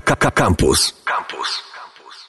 Campus. Campus.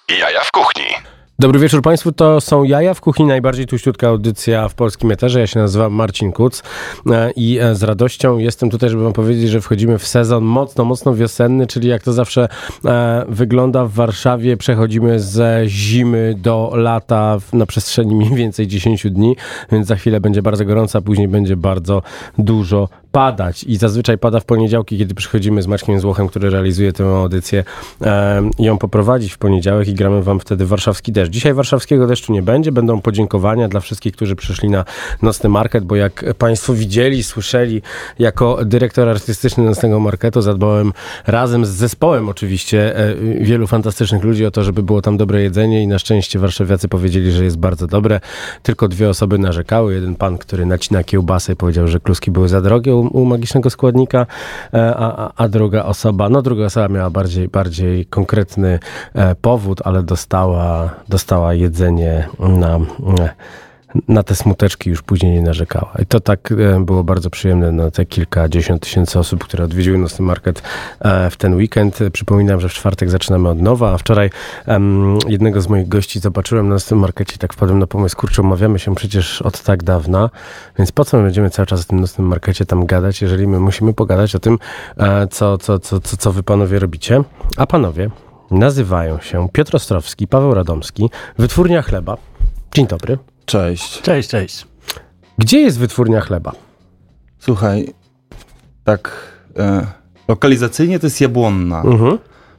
Jaja w kuchni. Dobry wieczór Państwu, to są Jaja w Kuchni, najbardziej tuściutka audycja w polskim eterze. Ja się nazywam Marcin Kuc e, i e, z radością jestem tutaj, żeby Wam powiedzieć, że wchodzimy w sezon mocno, mocno wiosenny, czyli jak to zawsze e, wygląda w Warszawie, przechodzimy ze zimy do lata na przestrzeni mniej więcej 10 dni, więc za chwilę będzie bardzo gorąco, a później będzie bardzo dużo padać i zazwyczaj pada w poniedziałki, kiedy przychodzimy z Maćkiem Złochem, który realizuje tę audycję e, ją poprowadzić w poniedziałek i gramy wam wtedy warszawski deszcz. Dzisiaj warszawskiego deszczu nie będzie, będą podziękowania dla wszystkich, którzy przyszli na Nocny Market, bo jak państwo widzieli, słyszeli, jako dyrektor artystyczny Nocnego Marketu zadbałem razem z zespołem oczywiście e, wielu fantastycznych ludzi o to, żeby było tam dobre jedzenie i na szczęście warszawiacy powiedzieli, że jest bardzo dobre. Tylko dwie osoby narzekały. Jeden pan, który nacina kiełbasę i powiedział, że kluski były za drogie, u, magicznego składnika, e, a, a, druga osoba, no druga osoba miała bardziej, bardziej konkretny e, powód, ale dostała, dostała jedzenie na na te smuteczki już później nie narzekała. I to tak e, było bardzo przyjemne na te kilkadziesiąt tysięcy osób, które odwiedziły Nocny Market e, w ten weekend. Przypominam, że w czwartek zaczynamy od nowa, a wczoraj um, jednego z moich gości zobaczyłem na Nocnym Markecie tak wpadłem na pomysł, kurczę, omawiamy się przecież od tak dawna, więc po co my będziemy cały czas w tym Nocnym Markecie tam gadać, jeżeli my musimy pogadać o tym, e, co, co, co, co, co wy panowie robicie. A panowie nazywają się Piotr Ostrowski, Paweł Radomski, Wytwórnia Chleba. Dzień dobry. Cześć. Cześć, cześć. Gdzie jest wytwórnia chleba? Słuchaj, tak e, lokalizacyjnie to jest Jabłonna. Mhm.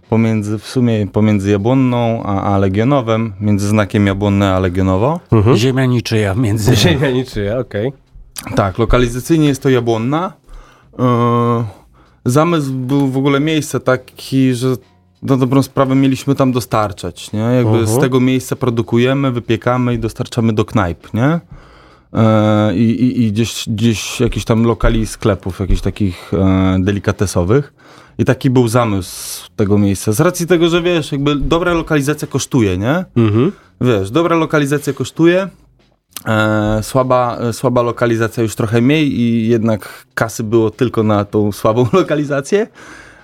Pomiędzy, w sumie pomiędzy Jabłonną a, a Legionowem, między znakiem Jabłonne a Legionowo. Mhm. Ziemia niczyja między... Ziemia niczyja, okej. Okay. Tak, lokalizacyjnie jest to Jabłonna. E, zamysł był w ogóle miejsce taki, że na dobrą sprawę mieliśmy tam dostarczać, nie? Jakby uh -huh. z mhm. tego miejsca produkujemy, wypiekamy i dostarczamy do knajp, nie? E, i, i, gdzieś, gdzieś jakiś tam lokali sklepów, jakichś takich e, delikatesowych. I taki był zamysł tego miejsca. Z racji tego, że wiesz, jakby dobra lokalizacja kosztuje, nie? Uh mhm. -huh. Wiesz, dobra lokalizacja kosztuje, E, słaba, słaba lokalizacja już trochę mniej i jednak kasy było tylko na tą słabą lokalizację.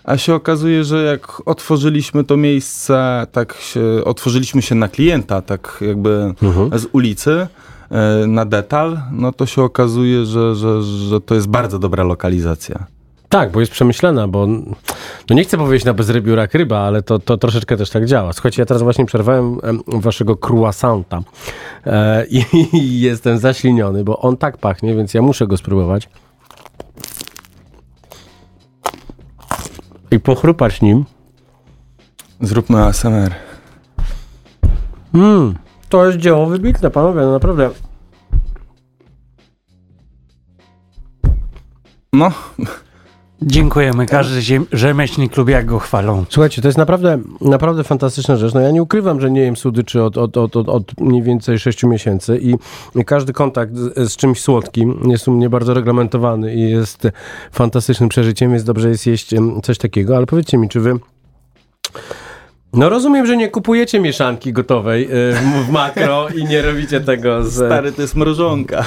A się okazuje, że jak otworzyliśmy to miejsce, tak się, otworzyliśmy się na klienta, tak jakby mhm. z ulicy, e, na detal, no to się okazuje, że, że, że to jest bardzo dobra lokalizacja. Tak, bo jest przemyślana, bo no nie chcę powiedzieć na bezrybiurak ryba, ale to, to troszeczkę też tak działa. Słuchajcie, ja teraz właśnie przerwałem waszego croissanta e, i, i jestem zaśliniony, bo on tak pachnie, więc ja muszę go spróbować. I pochrupać nim. Zróbmy ASMR. Mmm, to jest dzieło wybitne, panowie, no naprawdę. No, Dziękujemy. Każdy rzemieślnik lubi, jak go chwalą. Słuchajcie, to jest naprawdę, naprawdę fantastyczna rzecz. No ja nie ukrywam, że nie jem słodyczy od, od, od, od, od mniej więcej 6 miesięcy i każdy kontakt z, z, czymś słodkim jest u mnie bardzo reglamentowany i jest fantastycznym przeżyciem, więc dobrze jest jeść coś takiego. Ale powiedzcie mi, czy wy no rozumiem, że nie kupujecie mieszanki gotowej y, w makro i nie robicie tego z... Stary, to jest mrożonka.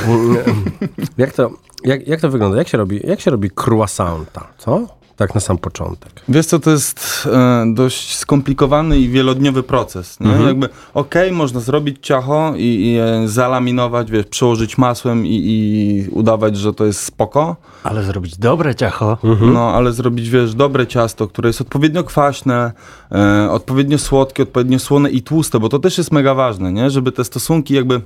Jak to, jak, jak to wygląda? Jak się robi, jak się robi croissanta, co? Tak na sam początek? Wiesz co, to jest e, dość skomplikowany i wielodniowy proces. Nie? Mhm. Jakby okej, okay, można zrobić ciacho i, i je zalaminować, wiesz, przełożyć masłem i, i, udawać, że to jest spoko. Ale zrobić dobre ciacho. Mhm. No, ale zrobić, wiesz, dobre ciasto, które jest odpowiednio kwaśne, e, odpowiednio słodkie, odpowiednio słone i tłuste, bo to też jest mega ważne, nie? Żeby te stosunki jakby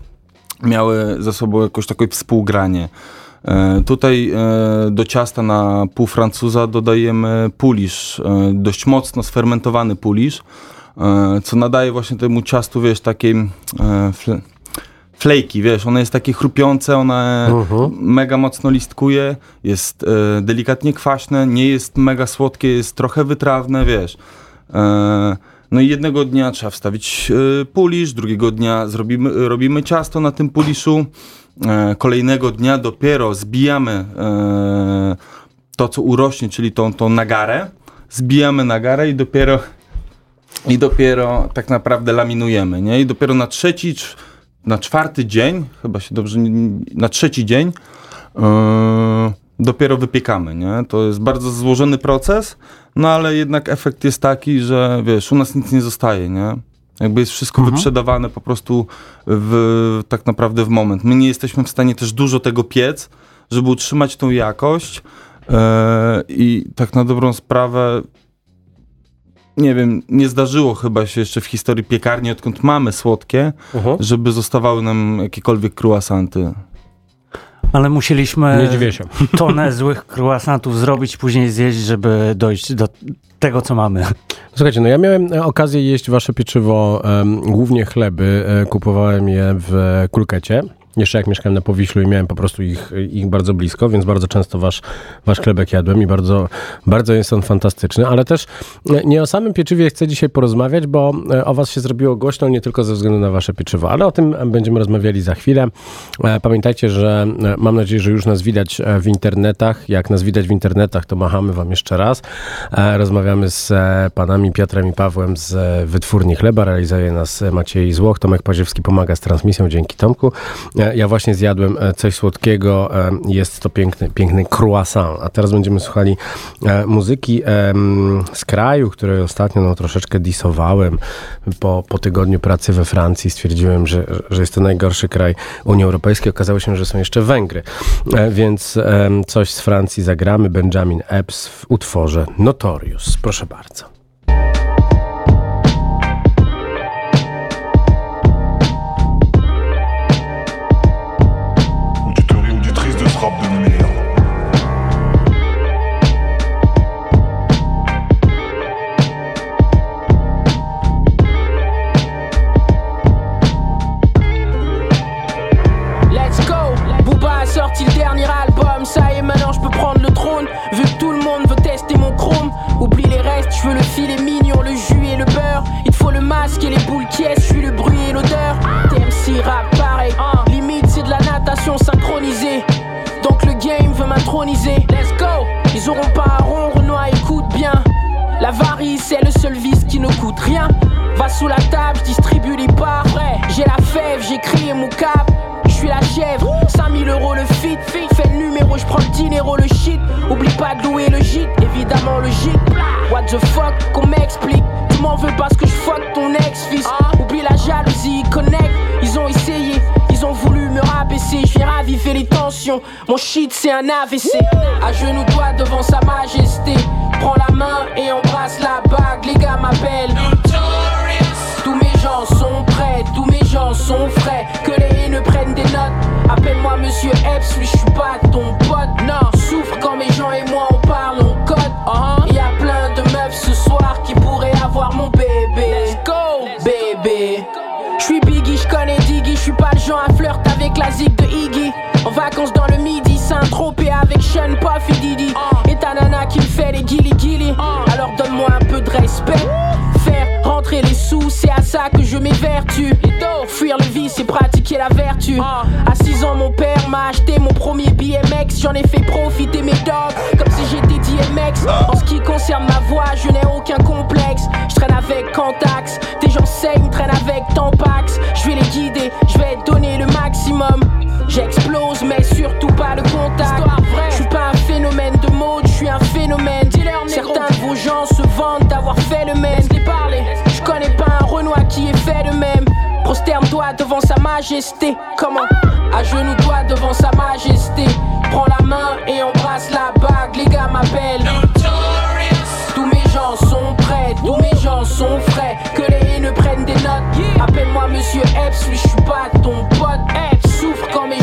miały ze sobą jakoś takie współgranie. E, tutaj e, do ciasta na pół francuza dodajemy pulisz, e, dość mocno sfermentowany pulisz, co nadaje właśnie temu ciastu, wiesz, takiej flejki, wiesz, one jest takie chrupiące, one uh mhm. -huh. mega mocno listkuje, jest delikatnie kwaśne, nie jest mega słodkie, jest trochę wytrawne, wiesz. No i jednego dnia trzeba wstawić pulisz, drugiego dnia zrobimy, robimy ciasto na tym puliszu, kolejnego dnia dopiero zbijamy e, to, co urośnie, czyli tą, tą nagarę, zbijamy nagarę i dopiero i dopiero tak naprawdę laminujemy, nie? I dopiero na trzeci, na czwarty dzień, chyba się dobrze, na trzeci dzień yy, dopiero wypiekamy, nie? To jest bardzo złożony proces, no ale jednak efekt jest taki, że wiesz, u nas nic nie zostaje, nie? Jakby jest wszystko mhm. wyprzedawane po prostu w, tak naprawdę w moment. My nie jesteśmy w stanie też dużo tego piec, żeby utrzymać tą jakość yy, i tak na dobrą sprawę nie wiem, nie zdarzyło chyba się jeszcze w historii piekarni, odkąd mamy słodkie, uh -huh. żeby zostawały nam jakiekolwiek kruasanty. Ale musieliśmy tonę złych croissantów zrobić, później zjeść, żeby dojść do tego, co mamy. Słuchajcie, no ja miałem okazję jeść wasze pieczywo, um, głównie chleby. E, kupowałem je w kulkecie. Jeszcze jak mieszkałem na Powiślu i miałem po prostu ich, ich bardzo blisko, więc bardzo często wasz, wasz chlebek jadłem i bardzo, bardzo jest on fantastyczny, ale też e, nie o samym pieczywie chcę dzisiaj porozmawiać, bo e, o was się zrobiło głośno nie tylko ze względu na wasze pieczywo, ale o tym będziemy rozmawiali za chwilę. E, pamiętajcie, że mam nadzieję, że już nas widać w internetach. Jak nas widać w internetach, to machamy wam jeszcze raz. Rozmawiamy z panami Piotrem i Pawłem z Wytwórni Chleba, realizuje nas Maciej Złoch, Tomek Paziewski pomaga z transmisją, dzięki Tomku. Ja właśnie zjadłem e, coś słodkiego. E, jest to piękny, piękny croissant. A teraz będziemy słuchali e, muzyki z kraju, której ostatnio no, troszeczkę disowałem. Po, po tygodniu pracy we Francji stwierdziłem, że, że jest to najgorszy kraj Unii Europejskiej. Okazało się, że są jeszcze Węgry. Więc coś z Francji zagramy. Benjamin Epps w utworze Notorious. Proszę bardzo. sorti le dernier album, ça y est maintenant je peux prendre le trône. Vu que tout le monde veut tester mon chrome, oublie les restes, je veux le filet mignon, le jus et le beurre. Il te faut le masque et les boules qui est, je suis le bruit et l'odeur. TMC rap pareil, hein. limite c'est de la natation synchronisée. Donc le game veut m'introniser, let's go. Ils auront pas un rond, Renoir écoute bien. La varice c'est le seul vice qui ne coûte rien. Va sous la table, je distribue les parts. J'ai la fève, j'écris mon cap la chèvre. 5000 euros le fit, fais le numéro, je prends le dinero, le shit. Oublie pas de louer le gîte, évidemment le gîte. What the fuck, qu'on m'explique? Tu m'en veux parce que je fuck ton ex-fils. Oublie la jalousie, connect. Ils ont essayé, ils ont voulu me rabaisser. Je viens raviver les tensions. Mon shit, c'est un AVC. À genoux, toi devant sa majesté. Prends la main et embrasse la bague. Les gars m'appellent. Mes gens sont prêts, tous mes gens sont frais. Que les ne prennent des notes. Appelle-moi Monsieur Epps, lui je suis pas ton pote. Non, souffre quand mes gens et moi on parle, on code. Il y a plein de meufs ce soir qui pourraient avoir mon bébé. Let's go, bébé. Je suis Biggie, je connais Diggy, je suis pas le genre à flirt avec la zig de Iggy. En vacances dans le midi, Saint-Tropez avec Sean, Puff et Didi. Donne-moi un peu de respect. Faire rentrer les sous, c'est à ça que je m'évertue. Fuir le vice et pratiquer la vertu. À 6 ans, mon père m'a acheté mon premier BMX. J'en ai fait profiter mes dogs comme si j'étais DMX. En ce qui concerne ma voix, je n'ai aucun complexe. Je traîne avec Cantax, des gens saignent, traînent avec Tampax. Je vais les guider, je vais donner le maximum. J'explose, mais surtout pas le contact. Devant sa majesté. Comment À genoux devant sa majesté. Prends la main et embrasse la bague. Les gars m'appellent. Tous mes gens sont prêts, tous mes gens sont frais. Que les ne prennent des notes. Appelle-moi Monsieur Epps, lui je suis pas ton pote. Epps souffre quand mes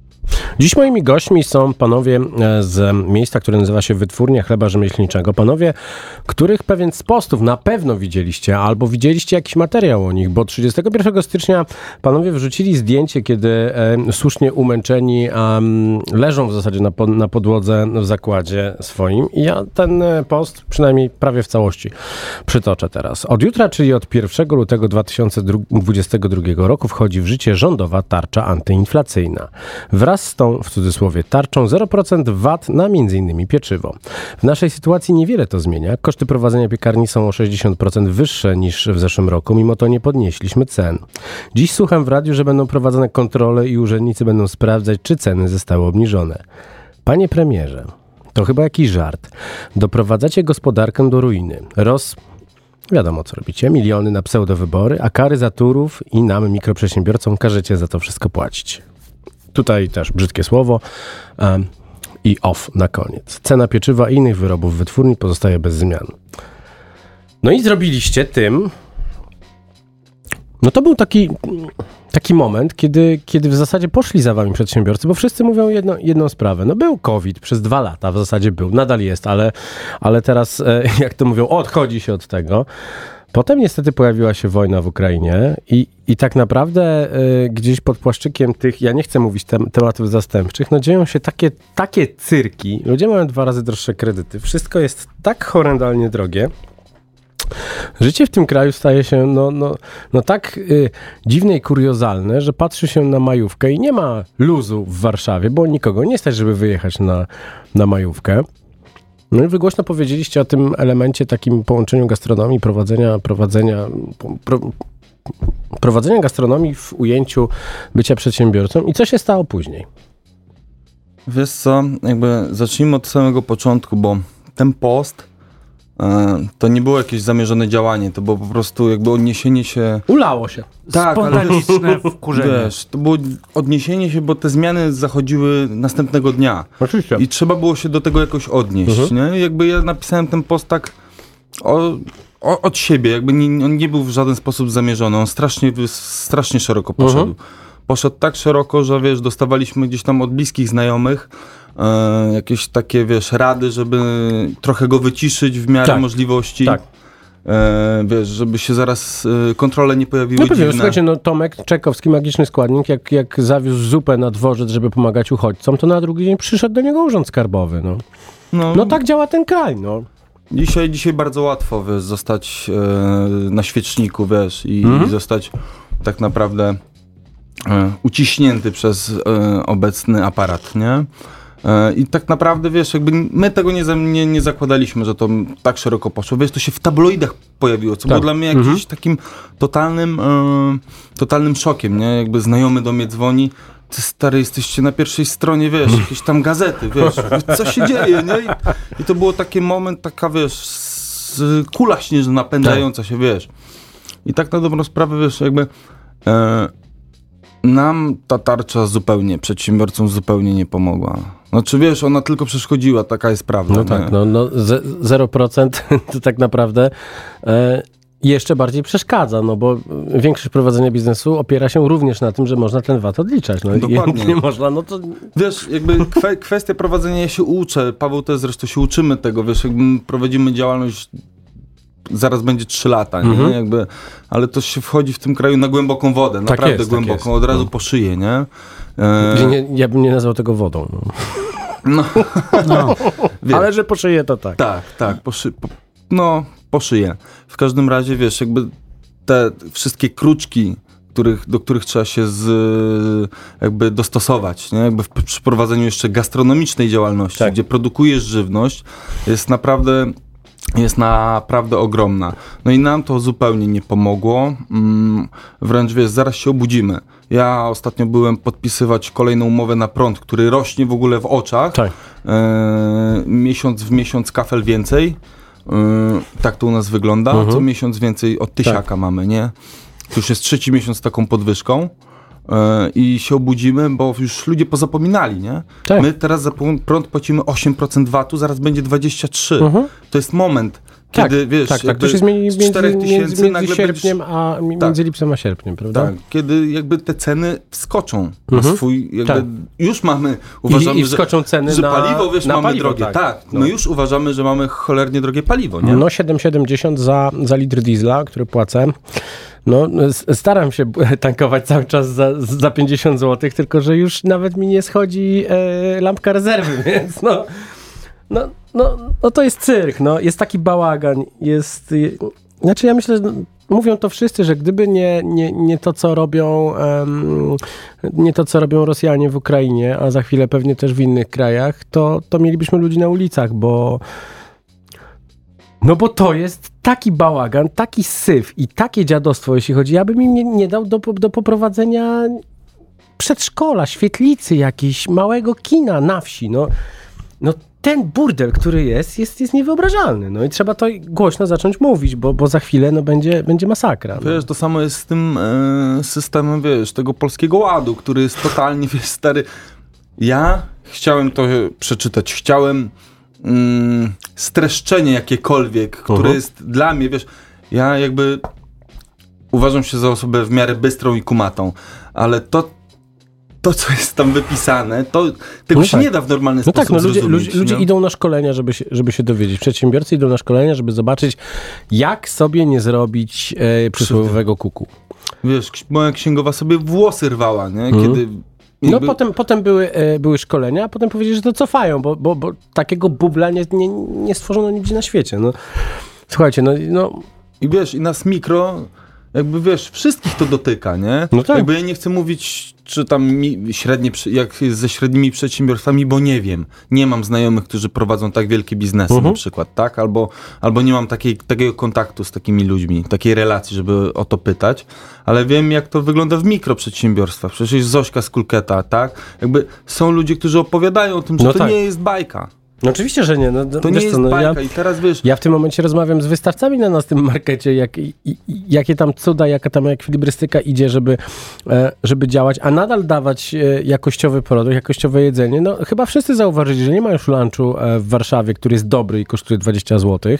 Dziś moimi gośćmi są panowie e, z miejsca, które nazywa się Wytwórnia Chleba Rzemieślniczego. Panowie, których pewien z postów na pewno widzieliście, albo widzieliście jakiś materiał o nich, bo 31 stycznia panowie wrzucili zdjęcie, kiedy e, słusznie umęczeni leżą w zasadzie na, na podłodze w zakładzie swoim. I ja ten e, post przynajmniej prawie w całości przytoczę teraz. Od jutra, czyli od 1 lutego 2022 roku wchodzi w życie rządowa tarcza antyinflacyjna. Wraz z tą, w cudzysłowie, tarczą 0% VAT na m.in. pieczywo. W naszej sytuacji niewiele to zmienia. Koszty prowadzenia piekarni są o 60% wyższe niż w zeszłym roku, mimo to nie podnieśliśmy cen. Dziś słucham w radiu, że będą prowadzone kontrole i urzędnicy będą sprawdzać, czy ceny zostały obniżone. Panie premierze, to chyba jakiś żart. Doprowadzacie gospodarkę do ruiny. Roz Wiadomo, co robicie. Miliony na pseudowybory, a kary za turów i nam, mikroprzedsiębiorcom, każecie za to wszystko płacić. Tutaj też brzydkie słowo. Um, I off na koniec. Cena pieczywa i innych wyrobów wytwórni pozostaje bez zmian. No i zrobiliście tym. No to był taki, taki moment, kiedy, kiedy w zasadzie poszli za wami przedsiębiorcy, bo wszyscy mówią jedno, jedną sprawę. No był COVID przez dwa lata, w zasadzie był, nadal jest, ale, ale teraz, e, jak to mówią, odchodzi się od tego. Potem niestety pojawiła się wojna w Ukrainie i, i tak naprawdę y, gdzieś pod płaszczykiem tych, ja nie chcę mówić tem, tematów zastępczych, no dzieją się takie, takie cyrki. Ludzie mają dwa razy droższe kredyty. Wszystko jest tak horrendalnie drogie. Życie w tym kraju staje się no, no, no tak y, dziwne i kuriozalne, że patrzy się na majówkę i nie ma luzu w Warszawie, bo nikogo nie stać, żeby wyjechać na, na majówkę. No i wy głośno powiedzieliście o tym elemencie, takim połączeniu gastronomii, prowadzenia, prowadzenia, pro, prowadzenia gastronomii w ujęciu bycia przedsiębiorcą. I co się stało później? Wiesz co, jakby zacznijmy od samego początku, bo ten post to nie było jakieś zamierzone działanie, to było po prostu jakby odniesienie się... Ulało się. Tak, Spontaniczne wkurzenie. Wiesz, to było odniesienie się, bo te zmiany zachodziły następnego dnia. Oczywiście. I trzeba było się do tego jakoś odnieść, mhm. nie? Jakby ja napisałem ten post tak o, o, od siebie, jakby nie, on nie był w żaden sposób zamierzony, on strasznie, strasznie szeroko poszedł. Mhm. Poszedł tak szeroko, że wiesz, dostawaliśmy gdzieś tam od bliskich znajomych, e, jakieś takie, wiesz, rady, żeby trochę go wyciszyć w miarę tak, możliwości. Tak. E, wiesz, żeby się zaraz e, kontrole nie pojawiły No pewnie, słuchajcie, no Tomek Czekowski, magiczny składnik, jak, jak zawiózł zupę na dworzec, żeby pomagać uchodźcom, to na drugi dzień przyszedł do niego urząd skarbowy, no. No, no tak działa ten kraj, no. Dzisiaj, dzisiaj bardzo łatwo, wiesz, zostać e, na świeczniku, wiesz, i, -hmm. i zostać tak naprawdę uciśnięty przez e, obecny aparat, nie? E, I tak naprawdę, wiesz, jakby my tego nie, nie, nie zakładaliśmy, że to tak szeroko poszło. Wiesz, to się w tabloidach pojawiło, co tak. było dla mnie jakimś mhm. takim totalnym, e, totalnym szokiem, nie? Jakby znajomy do mnie dzwoni, ty stary, jesteście na pierwszej stronie, wiesz, jakieś tam gazety, wiesz, co się dzieje, nie? I, i to było taki moment, taka, wiesz, kula śnieżna napędzająca tak. się, wiesz. I tak na dobrą sprawę, wiesz, jakby... E, nam ta tarcza zupełnie, przedsiębiorcom zupełnie nie pomogła. Znaczy wiesz, ona tylko przeszkodziła, taka jest prawda. No tak, no, no 0% to tak naprawdę e, jeszcze bardziej przeszkadza, no bo większość prowadzenia biznesu opiera się również na tym, że można ten VAT odliczać. No Dokładnie. nie można, no to... Wiesz, jakby kwe, kwestia prowadzenia, ja się uczę, Paweł też zresztą się uczymy tego, wiesz, jakby prowadzimy działalność zaraz będzie 3 lata, nie? Mhm. Jakby, ale to się wchodzi w tym kraju na głęboką wodę, tak naprawdę jest, tak głęboką, tak od razu no. po szyję, nie? E... nie? Ja bym nie nazwał tego wodą. No. No. no. Ale że po szyję to tak. Tak, tak, po, szy... po... no, po szyję. W każdym razie, wiesz, jakby te wszystkie kruczki, których, do których trzeba się z, jakby dostosować, nie? Jakby w, przy prowadzeniu jeszcze gastronomicznej działalności, tak. gdzie produkujesz żywność, jest naprawdę jest naprawdę ogromna. No i nam to zupełnie nie pomogło. Mm, wręcz wiesz, zaraz się obudzimy. Ja ostatnio byłem podpisywać kolejną umowę na prąd, który rośnie w ogóle w oczach. Tak. E, miesiąc w miesiąc kafel więcej. E, tak to u nas wygląda. Mhm. Co miesiąc więcej od tysiaka tak. mamy, nie? To już jest trzeci miesiąc taką podwyżką. E, i się obudzimy, bo już ludzie pozapominali, nie? Tak. My teraz za prąd płacimy 8% VAT-u, zaraz będzie 23%. Mhm. To jest moment. Kiedy, tak, wiesz, tak, tak, to się zmieni między, 4 między, między sierpniem będziesz... a między tak. lipcem a sierpniem, prawda? Tak, kiedy jakby te ceny wskoczą mhm. na swój, jakby tak. już mamy, uważamy, I, i wskoczą że, ceny że na, paliwo, wiesz, na mamy paliwo, drogie. Tak, tak no. my już uważamy, że mamy cholernie drogie paliwo, nie? No 7,70 za, za litr diesla, który płacę. No, staram się tankować cały czas za, za 50 zł, tylko że już nawet mi nie schodzi e, lampka rezerwy, więc no, no, no, no to jest cyrk, no, jest taki bałagan, jest... Znaczy ja myślę, mówią to wszyscy, że gdyby nie, nie, nie to, co robią um, nie to, co robią Rosjanie w Ukrainie, a za chwilę pewnie też w innych krajach, to, to mielibyśmy ludzi na ulicach, bo no bo to jest taki bałagan, taki syf i takie dziadostwo, jeśli chodzi. Ja bym im nie, nie dał do, do poprowadzenia przedszkola, świetlicy jakiejś, małego kina na wsi. No, no ten burdel, który jest, jest, jest niewyobrażalny. No i trzeba to głośno zacząć mówić, bo, bo za chwilę no, będzie, będzie masakra. No. Wiesz, to samo jest z tym e, systemem, wiesz, tego polskiego ładu, który jest totalnie, wiesz, stary. Ja chciałem to przeczytać, chciałem mm, streszczenie jakiekolwiek, które uh -huh. jest dla mnie, wiesz, ja jakby uważam się za osobę w miarę bystrą i kumatą, ale to, to co jest tam wypisane, to tego no się tak. nie da w normalny no sposób tak, no ludzie, ludzie, ludzie idą na szkolenia, żeby się, żeby się dowiedzieć. Przedsiębiorcy idą na szkolenia, żeby zobaczyć, jak sobie nie zrobić e, przysłowiowego kuku. Wiesz, moja księgowa sobie włosy rwała, nie? Mhm. Kiedy no potem, potem były, e, były szkolenia, a potem powiedzieli, że to cofają, bo, bo, bo takiego bubla nie, nie, nie stworzono nigdzie na świecie. No, słuchajcie, no, no... I wiesz, i nas mikro, jakby wiesz, wszystkich to dotyka, nie? No tak. Jakby ja nie chcę mówić czy tam średnie, jak ze średnimi przedsiębiorstwami, bo nie wiem. Nie mam znajomych, którzy prowadzą tak wielkie biznesy uh-huh. na przykład, tak? Albo, albo nie mam takiej, takiego kontaktu z takimi ludźmi, takiej relacji, żeby o to pytać, ale wiem, jak to wygląda w mikroprzedsiębiorstwach. Przecież jest Zośka z Kulketa, tak? Jakby są ludzie, którzy opowiadają o tym, że no to tak. nie jest bajka. No oczywiście, że nie. No, to nie jest co, no, ja, i teraz wiesz... Ja w tym momencie rozmawiam z wystawcami na nas tym markecie, jak, i, jakie tam cuda, jaka tam ekwilibrystyka idzie, żeby, e, żeby działać, a nadal dawać e, jakościowy produkt, jakościowe jedzenie. No chyba wszyscy zauważyli, że nie ma już lunchu e, w Warszawie, który jest dobry i kosztuje 20 zł,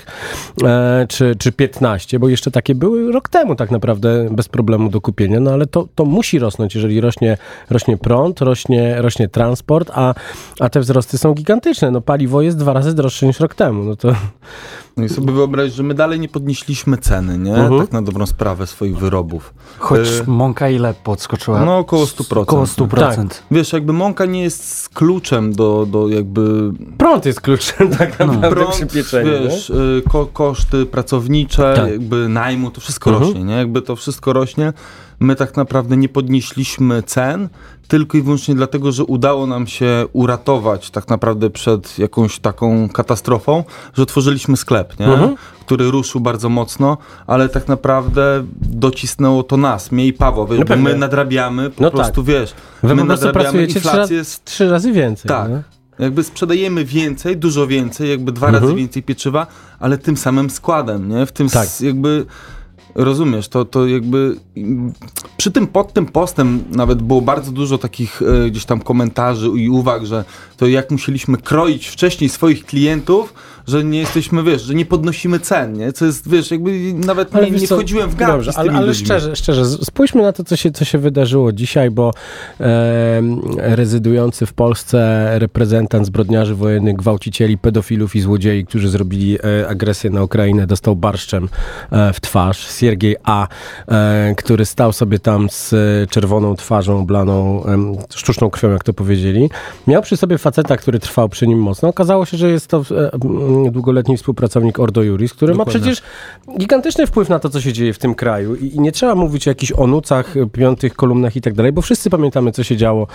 czy, czy 15, bo jeszcze takie były rok temu tak naprawdę bez problemu do kupienia, no ale to, to musi rosnąć, jeżeli rośnie, rośnie prąd, rośnie, rośnie transport, a, a te wzrosty są gigantyczne. No paliwo paliwo jest dwa razy droższe niż rok temu. No to... No i sobie wyobraź, że my dalej nie podnieśliśmy ceny, nie? Uh mhm. -huh. Tak na dobrą sprawę swoich wyrobów. Choć y mąka ile podskoczyła? No około 100%. Około 100%. Tak. Wiesz, jakby mąka nie jest kluczem do, do jakby... Prąd jest kluczem tak no. naprawdę no. Prąd, wiesz, y, ko koszty pracownicze, tak. jakby najmu, to wszystko uh mhm. -huh. rośnie, nie? Jakby to wszystko rośnie. My tak naprawdę nie podnieśliśmy cen, tylko i wyłącznie dlatego, że udało nam się uratować tak naprawdę przed jakąś taką katastrofą, że otworzyliśmy sklep, nie? Mhm. który ruszył bardzo mocno, ale tak naprawdę docisnęło to nas, mnie i Paweł, wiesz, no bo my nadrabiamy, po no prostu tak. wiesz, Wy my nadrabiamy, inflacja jest... Trzy razy więcej. Tak. Nie? Jakby sprzedajemy więcej, dużo więcej, jakby dwa mhm. razy więcej pieczywa, ale tym samym składem, nie? W tym tak. jakby Rozumiesz, to, to jakby przy tym, pod tym postem nawet było bardzo dużo takich e, gdzieś tam komentarzy i uwag, że to jak musieliśmy kroić wcześniej swoich klientów, że nie jesteśmy, wiesz, że nie podnosimy cen, nie? Co jest, wiesz, jakby nawet nie, nie wchodziłem w Dobrze, ale, ale szczerze, szczerze, spójrzmy na to, co się, co się wydarzyło dzisiaj, bo e, rezydujący w Polsce reprezentant zbrodniarzy wojennych, gwałcicieli, pedofilów i złodziei, którzy zrobili e, agresję na Ukrainę, dostał barszczem e, w twarz. Siergiej A., e, który stał sobie tam z czerwoną twarzą, blaną sztuczną krwią, jak to powiedzieli. Miał przy sobie faceta, który trwał przy nim mocno. Okazało się, że jest to e, długoletni współpracownik Ordo Juris, który Dokładnie. ma przecież gigantyczny wpływ na to, co się dzieje w tym kraju. I, i nie trzeba mówić o jakichś onucach, piątych kolumnach i tak dalej, bo wszyscy pamiętamy, co się działo,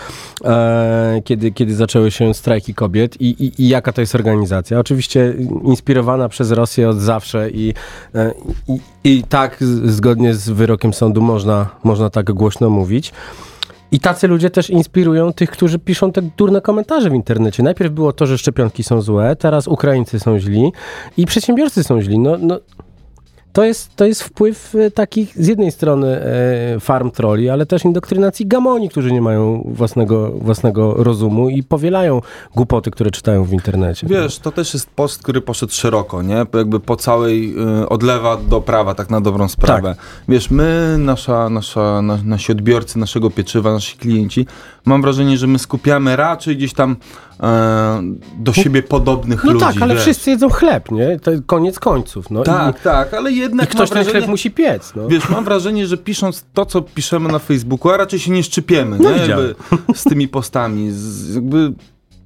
e, kiedy, kiedy zaczęły się strajki kobiet i, i, i, jaka to jest organizacja. Oczywiście inspirowana przez Rosję od zawsze i, e, i, i tak, zgodnie z wyrokiem sądu, można, można tak głośno mówić. I tacy ludzie też inspirują tych, którzy piszą te durne komentarze w internecie. Najpierw było to, że szczepionki są złe, teraz Ukraińcy są źli i przedsiębiorcy są źli. No, no, to jest, to jest wpływ e, takich z jednej strony e, farm troli, ale też indoktrynacji gamoni, którzy nie mają własnego, własnego rozumu i powielają głupoty, które czytają w internecie. Wiesz, to też jest post, który poszedł szeroko, nie? Jakby po całej, y, od lewa do prawa, tak na dobrą sprawę. Tak. Wiesz, my, nasza, nasza, na, nasi odbiorcy naszego pieczywa, nasi klienci, mam wrażenie, że my skupiamy raczej gdzieś tam e, do siebie podobnych no ludzi. No tak, ale wiesz. wszyscy jedzą chleb, nie? To koniec końców. No. Tak, I, tak, ale jednak I ktoś wrażenie, ten chleb musi piec. No. Wiesz, mam wrażenie, że pisząc to, co piszemy na Facebooku, a raczej się nie szczypiemy, no nie? Jakby z tymi postami. Z, jakby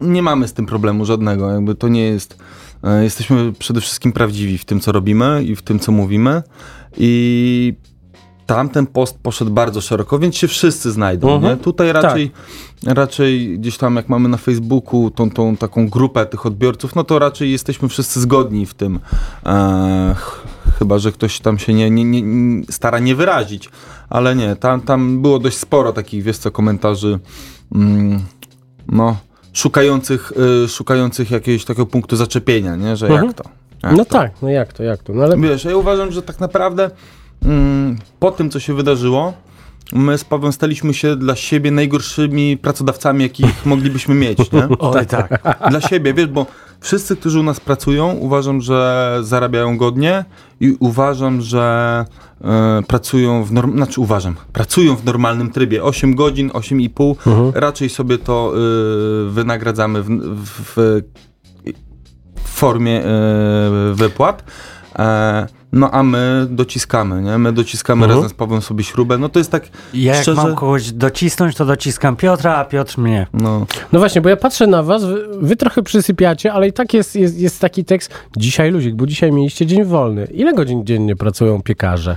nie mamy z tym problemu żadnego. Jakby to nie jest... E, jesteśmy przede wszystkim prawdziwi w tym, co robimy i w tym, co mówimy. I tamten post poszedł bardzo szeroko, więc się wszyscy znajdą. Uh -huh. Mhm. Tutaj raczej, tak. raczej gdzieś tam, jak mamy na Facebooku tą, tą taką grupę tych odbiorców, no to raczej jesteśmy wszyscy zgodni w tym. E, chyba, że ktoś tam się nie, nie, nie, stara nie wyrazić. Ale nie, tam, tam było dość sporo takich, wiesz co, komentarzy. Mm, no szukających, y, szukających jakiegoś takiego punktu zaczepienia, nie? że mhm. jak to? Jak no to? tak, no jak to, jak to? No ale... Wiesz, ja uważam, że tak naprawdę po tym, co się wydarzyło, my z Pawłem staliśmy się dla siebie najgorszymi pracodawcami, jakich moglibyśmy mieć, nie? Oj, tak. Dla siebie, wiesz, bo wszyscy, którzy u nas pracują, uważam, że zarabiają godnie i uważam, że e, pracują w norm... znaczy uważam, pracują w normalnym trybie 8 godzin, 8,5, mhm. raczej sobie to e, wynagradzamy w, w, w formie e, wypłat. E, no a my dociskamy, nie? My dociskamy mhm. razem z Pawłem sobie śrubę. No to jest tak Ja szczerze... jak mam kogoś docisnąć, to dociskam Piotra, a Piotr mnie. No, no właśnie, bo ja patrzę na was, wy, wy trochę przysypiacie, ale i tak jest, jest, jest taki tekst, dzisiaj luzik, bo dzisiaj mieliście dzień wolny. Ile godzin dziennie pracują piekarze?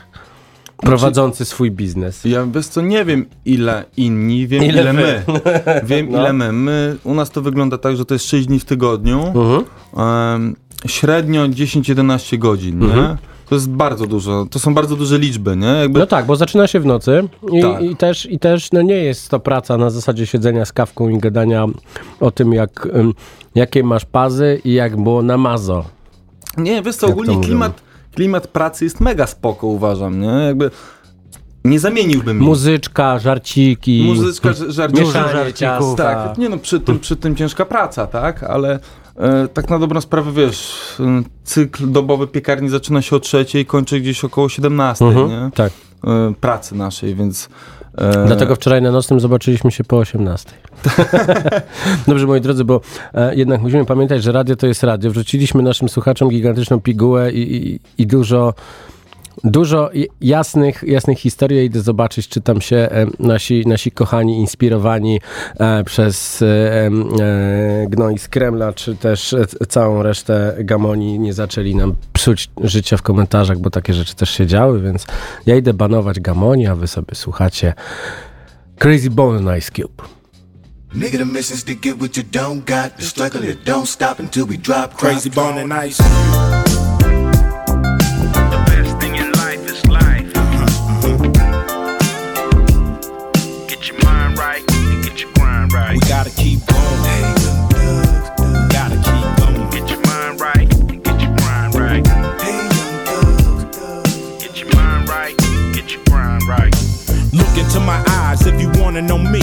Prowadzący swój biznes. Ja wiesz co, nie wiem ile inni, wiem ile, ile my. wiem no. ile my. my. U nas to wygląda tak, że to jest 6 dni w tygodniu. Uh -huh. um, średnio 10-11 godzin, -huh. nie? Mhm. To jest bardzo dużo, to są bardzo duże liczby, nie? Jakby... No tak, bo zaczyna się w nocy i, tak. i, też, i też no nie jest to praca na zasadzie siedzenia z kawką i gadania o tym, jak, jakie masz pazy i jak było na mazo. Nie, wiesz co, ogólnie klimat, klimat pracy jest mega spoko, uważam, nie? Jakby nie zamieniłbym Muzyczka, żarciki. Muzyczka, żarciki. Mieszanie Tak, nie no, przy tym, przy tym ciężka praca, tak? Ale tak na dobrą sprawę, wiesz, cykl dobowy piekarni zaczyna się o trzeciej i kończy gdzieś około 17, mhm, nie? Tak. E, pracy naszej, więc... E, Dlatego wczoraj na nocnym zobaczyliśmy się po 18. Dobrze, moi drodzy, bo e, jednak musimy pamiętać, że radio to jest radio. Wrzuciliśmy naszym słuchaczom gigantyczną pigułę i, i, i dużo Dużo jasnych, jasnych historii. Idę zobaczyć, czy tam się e, nasi, nasi kochani, inspirowani e, przez e, gnoi z Kremla, czy też całą resztę gamonii nie zaczęli nam psuć życia w komentarzach, bo takie rzeczy też się działy, więc ja idę banować gamoni, a wy sobie słuchacie Crazy Bone Ice Cube. Nigga, the mission's to get what you don't got. The struggle it don't stop until we drop. Crazy bone and ice. We into my wanna know me.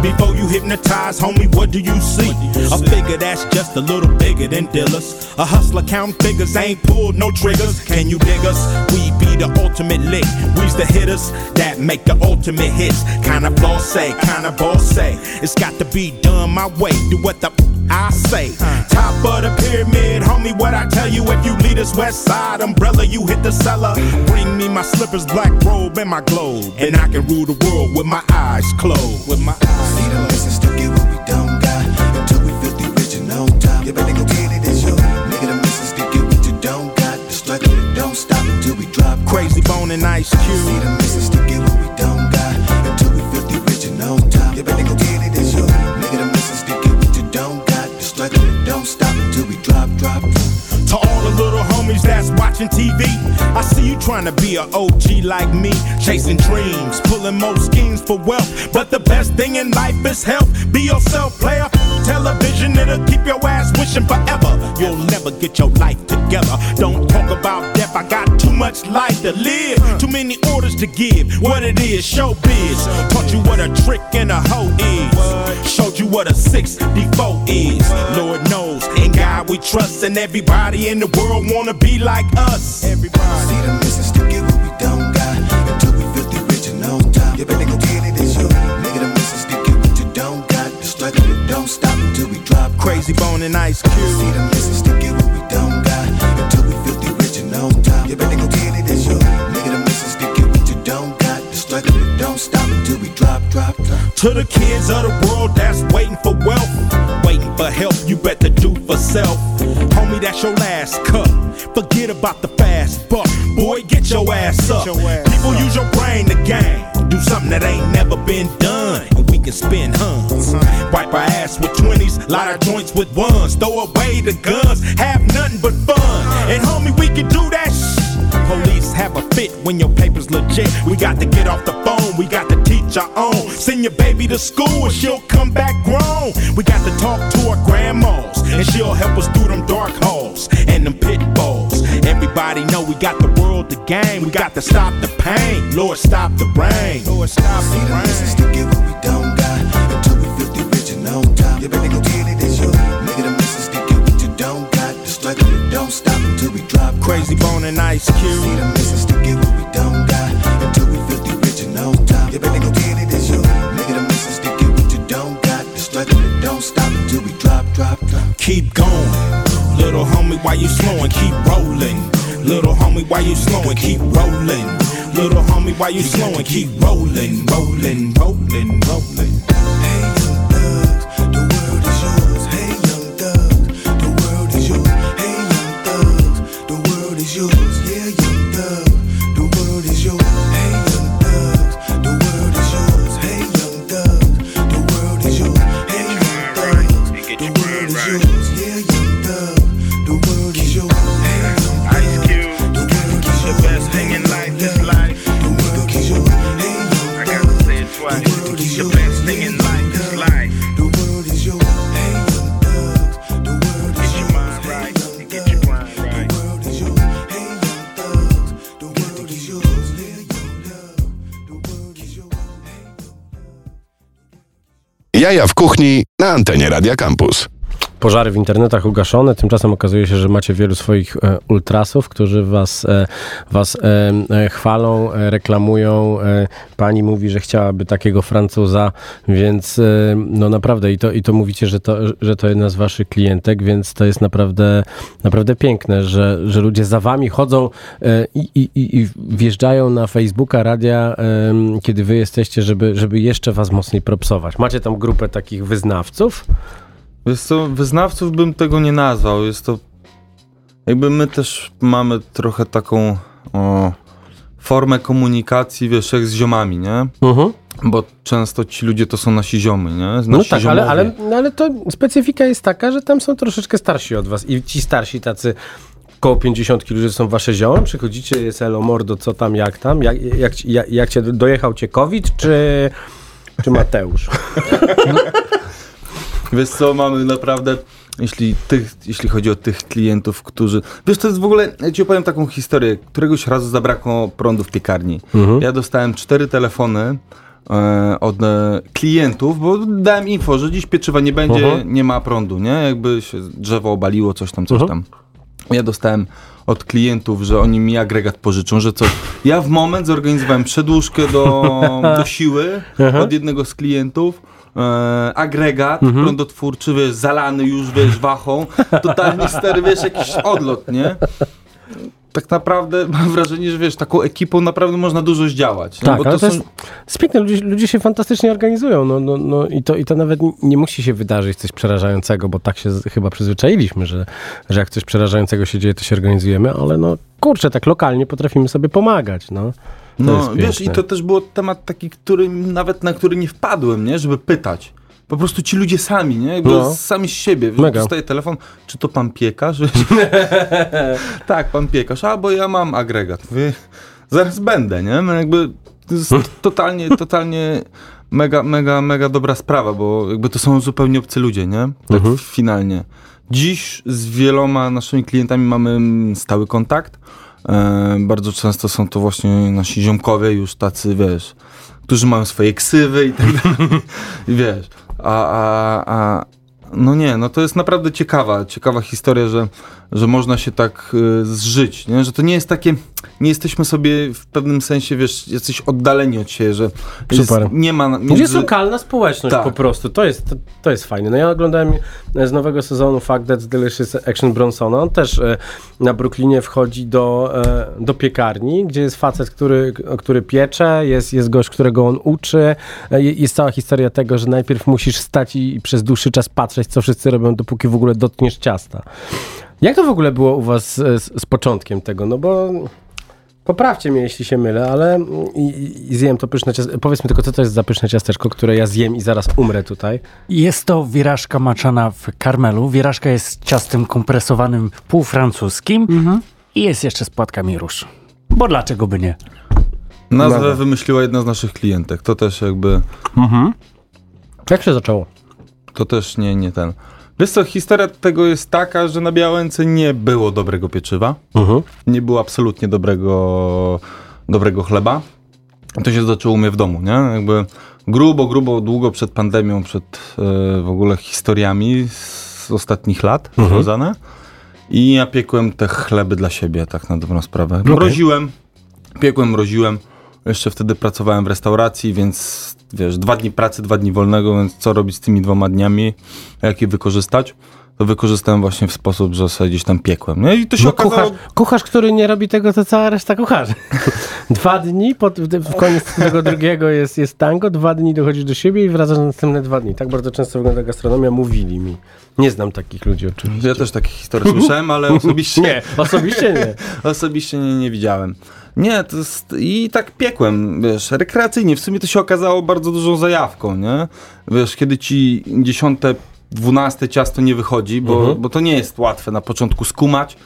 Before you hypnotize, homie, what do you see? A figure that's just a little bigger than Dillas. A hustler count figures, ain't pulled no triggers. Can you dig us? We be the ultimate lick. We's the hitters that make the ultimate hits. Kinda boss say, kinda boss say. It's got to be done my way. Do what the I say. Top of the pyramid, homie, what I tell you. If you lead us west side umbrella, you hit the cellar. Bring me my slippers, black robe, and my globe. And I can rule the world with my eyes closed. With my eyes See the lessons to get what we don't got. Until we feel the original top. You better go get it, it's your nigga. The message to get what you don't got. The struggle don't stop until we drop. Crazy bone and ice cube. See the message trying to be an OG like me, chasing dreams, pulling more schemes for wealth. But the best thing in life is health. Be yourself, player. Television, it'll keep your ass wishing forever. You'll never get your life together. Don't talk about death, I got too much life to live. Too many orders to give. What it is, showbiz. Taught you what a trick and a hoe is. Showed you what a 6D4 is. Lord knows, in God we trust, and everybody in the world wanna be like us. Everybody. Original time. You better it, it's you. Nigga, the missus to get what you don't got. The struggle, it don't stop until we drop. Crazy bone and ice cube. See the missus to get what we don't got. Until we feel the original time. You better go get it, it's you. Nigga, the missus to get what you don't got. The struggle, it don't stop until we drop, drop, drop. To the kids of the world that's waiting for wealth, waiting for help, you better do for self. Homie, that's your last cup. Forget about the fast buck. Boy, get your ass up. People use your brain to gain. Do something that ain't never been done. And we can spin huns. Wipe our ass with 20s, light our joints with ones. Throw away the guns, have nothing but fun. And homie, we can do that shit. Police have a fit when your paper's legit. We got to get off the phone, we got to teach our own. Send your baby to school and she'll come back grown. We got to talk to our grandmas and she'll help us through them dark halls and them pitfalls. Everybody know we got the world to gain. We got to stop the pain. Lord, stop the rain. Lord, stop See the the missus rain. to get what we don't got. Until we feel the original time. You better go get it, it's you. Nigga, the missus to get what you don't got. The struggle, it don't stop until we drop. Crazy bone and ice See the missus to get what we don't got until we feel the original time. You better go get it, it's you. Nigga, the missus to get what you don't got. The struggle it don't stop until we drop, drop, drop. Keep going. Little homie, why you slowing? Keep rolling. Little homie, why you slowing? Keep rolling. Little homie, why you slowing? Keep rolling, rolling, rolling, rolling. Kuchni na antenie Radia Campus. Pożary w internetach ugaszone, tymczasem okazuje się, że macie wielu swoich e, ultrasów, którzy was, e, was e, chwalą, reklamują. Pani mówi, że chciałaby takiego Francuza, więc no naprawdę i to, i to mówicie, że to, że to jedna z waszych klientek, więc to jest naprawdę, naprawdę piękne, że, że ludzie za wami chodzą i, i, i wjeżdżają na Facebooka, radia, kiedy wy jesteście, żeby, żeby jeszcze was mocniej propsować. Macie tam grupę takich wyznawców? Wiesz co, wyznawców bym tego nie nazwał. Jest to. Jakby my też mamy trochę taką o, formę komunikacji, wiesz, jak z ziomami, nie? Mhm. Bo często ci ludzie to są nasi ziomy, nie? Nasi No tak, ale, ziomowie. ale, no ale to specyfika jest taka, że tam są troszeczkę starsi od was i ci starsi tacy koło 50 ludzie są wasze zioła, przychodzicie, jest elo mordo, co tam, jak tam, jak, jak, jak, jak cię dojechał cię COVID, czy, czy Mateusz? Wiesz co, mamy naprawdę, jeśli, tych, jeśli chodzi o tych klientów, którzy... Wiesz, to jest w ogóle, ja ci opowiem taką historię. Któregoś razu zabrakło prądu w piekarni. Ja dostałem cztery telefony e, od e, klientów, bo dałem info, że dziś pieczywa nie będzie, Mhm. nie ma prądu, nie? Jakby się drzewo obaliło, coś tam, coś Mhm. tam. Ja dostałem od klientów, że oni mi agregat pożyczą, że coś. Ja w moment zorganizowałem przedłużkę do, do siły od jednego z klientów. E, agregat prądotwórczy, wiesz, zalany już, wiesz, wachą. Totalnie stary, wiesz, jakiś odlot, nie? Tak naprawdę mam wrażenie, że wiesz, taką ekipą naprawdę można dużo zdziałać. nie? Tak, Bo to to są... jest, piękne, ludzie, ludzie się fantastycznie organizują, no, no, no i, to, i to nawet nie musi się wydarzyć coś przerażającego, bo tak się chyba przyzwyczailiśmy, że, że jak coś przerażającego się dzieje, to się organizujemy, ale no kurczę, tak lokalnie potrafimy sobie pomagać, no. No, wiesz, i to też było temat taki, który nawet na który nie wpadłem, nie, żeby pytać. Po prostu ci ludzie sami, nie? Jakby No. sami z siebie. Mega. Dostaję telefon, czy to pan piekarz? tak, pan piekarz, a bo ja mam agregat. Mówię, zaraz będę, nie? No jakby totalnie, totalnie mega, mega, mega dobra sprawa, bo jakby to są zupełnie obcy ludzie, nie? Tak finalnie. Dziś z wieloma naszymi klientami mamy stały kontakt. E, bardzo często są to właśnie nasi ziomkowie już tacy, wiesz, którzy mają swoje ksywy i tak dalej. Wiesz, a, a, a no nie, no to jest naprawdę ciekawa, ciekawa historia, że, że można się tak y, zżyć, nie? że to nie jest takie, nie jesteśmy sobie w pewnym sensie, wiesz, jacyś oddaleni od siebie, że jest, nie ma... Między... Jest lokalna społeczność Tak. po prostu. To jest, to, to jest fajne. No ja oglądałem z nowego sezonu Fact That's Delicious Action Bronsona. On też e, na Brooklynie wchodzi do, e, do piekarni, gdzie jest facet, który, który piecze, jest, jest gość, którego on uczy. E, jest cała historia tego, że najpierw musisz stać i, i przez dłuższy czas patrzeć, co wszyscy robią, dopóki w ogóle dotkniesz ciasta. Jak to w ogóle było u was z, z, z początkiem tego? No bo poprawcie mnie, jeśli się mylę, ale mm, i, i- zjem to pyszne ciasteczko. Powiedz mi tylko, co to jest za pyszne ciasteczko, które ja zjem i zaraz umrę tutaj. Jest to wirażka maczana w karmelu. Wirażka jest ciastem kompresowanym półfrancuskim i jest jeszcze z płatkami róż. Bo dlaczego by nie? Nazwę Dobra. wymyśliła jedna z naszych klientek, to też jakby, Jak się zaczęło? to też nie, nie ten. Wiesz co, historia tego jest taka, że na Białęce nie było dobrego pieczywa. Mhm. nie było absolutnie dobrego, dobrego chleba. To się zaczęło u mnie w domu, nie? Jakby grubo, grubo, długo przed pandemią, przed e, w ogóle historiami z ostatnich lat związane. I ja piekłem te chleby dla siebie, tak na dobrą sprawę. Mroziłem, piekłem, mroziłem. Jeszcze wtedy pracowałem w restauracji, więc wiesz, dwa dni pracy, dwa dni wolnego, więc co robić z tymi dwoma dniami, jak je wykorzystać? To wykorzystałem właśnie w sposób, że sobie gdzieś tam piekłem. No i to się No okazało... kucharz, kucharz, który nie robi tego, to cała reszta kucharzy. dwa dni, po, w koniec tego drugiego jest, jest tango, dwa dni dochodzisz do siebie i wracasz na następne dwa dni. Tak bardzo często wygląda gastronomia, mówili mi. Nie znam takich ludzi oczywiście. Ja też takie historie słyszałem, ale osobiście Nie, osobiście nie. Osobiście nie, nie widziałem. Nie, to jest... I tak piekłem, wiesz, rekreacyjnie. W sumie to się okazało bardzo dużą zajawką, nie? Wiesz, kiedy ci dziesiąte, dwunaste ciasto nie wychodzi, bo, bo to nie jest łatwe na początku skumać,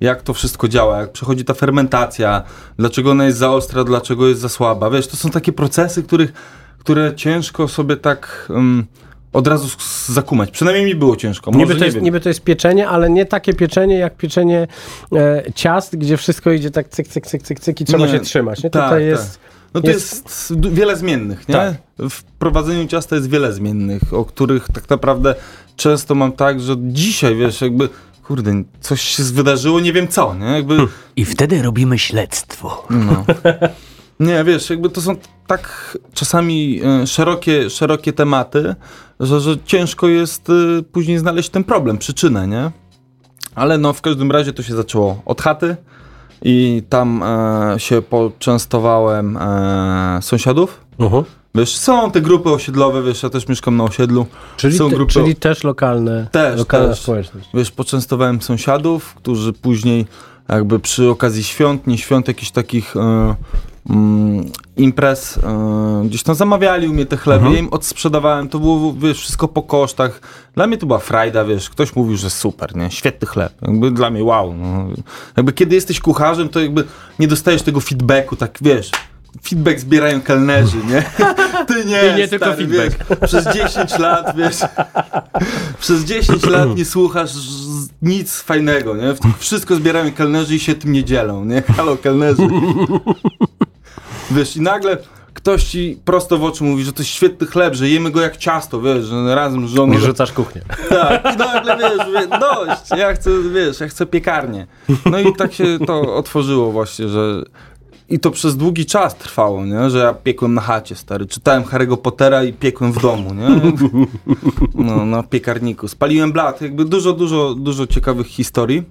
jak to wszystko działa, jak przechodzi ta fermentacja, dlaczego ona jest za ostra, dlaczego jest za słaba. Wiesz, to są takie procesy, których, które ciężko sobie tak... Um, od razu zakumać. Przynajmniej mi było ciężko. Może Niby to, nie jest, niby to jest pieczenie, ale nie takie pieczenie jak pieczenie e, ciast, gdzie wszystko idzie tak cyk, cyk, cyk, cyk, cyk i trzeba Nie. się trzymać. Nie? Tak, Tutaj tak. jest... No to jest- jest, wiele zmiennych, nie? Tak. W prowadzeniu ciasta jest wiele zmiennych, o których tak naprawdę często mam tak, że dzisiaj, wiesz, jakby, kurde, coś się wydarzyło, nie wiem co, nie? Jakby, I wtedy robimy śledztwo. no. Nie, wiesz, jakby to są tak czasami e, szerokie, szerokie tematy, że, że ciężko jest e, później znaleźć ten problem, przyczynę, nie? Ale no, w każdym razie to się zaczęło od chaty i tam e, się poczęstowałem e, sąsiadów. Mhm. Wiesz, są te grupy osiedlowe, wiesz, ja też mieszkam na osiedlu. Czyli, są te, grupy, czyli też lokalne, Też, lokalna też. społeczność. wiesz, poczęstowałem sąsiadów, którzy później jakby przy okazji świąt, nie świąt, jakichś takich e, imprez, e, gdzieś tam zamawiali u mnie te chleby, ja im odsprzedawałem, to było, wiesz, wszystko po kosztach. Dla mnie to była frajda, wiesz, ktoś mówił, że super, nie, świetny chleb. Jakby dla mnie wow, no. Jakby kiedy jesteś kucharzem, to jakby nie dostajesz tego feedbacku, tak, wiesz, feedback zbierają kelnerzy, nie? Ty nie, I nie tylko stary, feedback. Wiesz, przez 10 lat, wiesz, przez 10 lat nie słuchasz nic fajnego, nie? Wszystko zbierają kelnerzy i się tym nie dzielą, nie? Halo, kelnerzy. Wiesz, i nagle ktoś ci prosto w oczy mówi, że to jest świetny chleb, że jemy go jak ciasto, wiesz, że razem z żoną... Nie rzucasz kuchnię. Tak, i nagle wiesz, mówię, dość, ja chcę, wiesz, ja chcę piekarnię. No i tak się to otworzyło właśnie, że i to przez długi czas trwało, nie? że ja piekłem na chacie, stary. Czytałem Harry'ego Pottera i piekłem w domu, nie? No, na piekarniku. Spaliłem blat, jakby dużo, dużo, dużo ciekawych historii.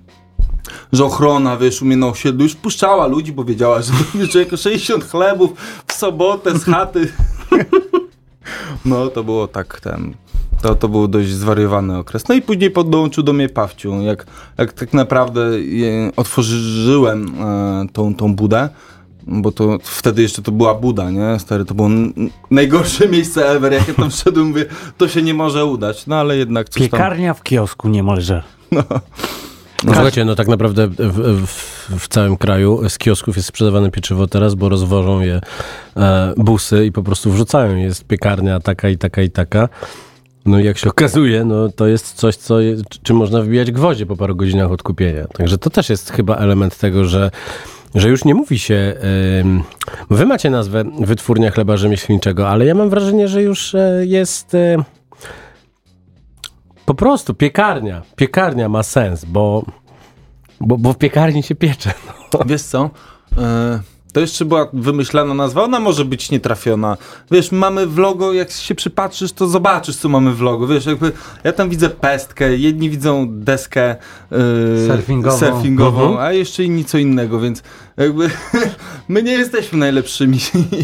Że ochrona, wiesz, u mnie na osiedlu już puszczała ludzi, bo wiedziała, że będzie człowieku 60 chlebów w sobotę z chaty. No, to było tak, ten, to, to był dość zwariowany okres. No i później podłączył do mnie Pawciu. Jak, jak tak naprawdę je, otworzyłem e, tą, tą budę, bo to wtedy jeszcze to była Buda, nie? Stary, to było najgorsze miejsce ever. Jak ja tam wszedłem, mówię, to się nie może udać. No ale jednak coś tam... Piekarnia w kiosku niemalże. No, słuchajcie, no tak naprawdę w, w, w całym kraju z kiosków jest sprzedawane pieczywo teraz, bo rozwożą je e, busy i po prostu wrzucają. Jest piekarnia taka i taka i taka. No i jak się okazuje, no to jest coś, co czym można wbijać gwoździe po paru godzinach odkupienia. Także to też jest chyba element tego, że że już nie mówi się. wy macie nazwę wytwórnia chleba rzemieślniczego, ale ja mam wrażenie, że już e, jest. e, po prostu piekarnia. Piekarnia ma sens, bo, bo, bo w piekarni się piecze. No. Wiesz co? E, to jeszcze była wymyślana nazwa, ona może być nietrafiona. Wiesz, mamy w logo, jak się przypatrzysz, to zobaczysz, co mamy w logo. Wiesz, jakby ja tam widzę pestkę, jedni widzą deskę e, Surfingową. surfingową Mhm. a jeszcze inni co innego, więc jakby my nie jesteśmy najlepszymi.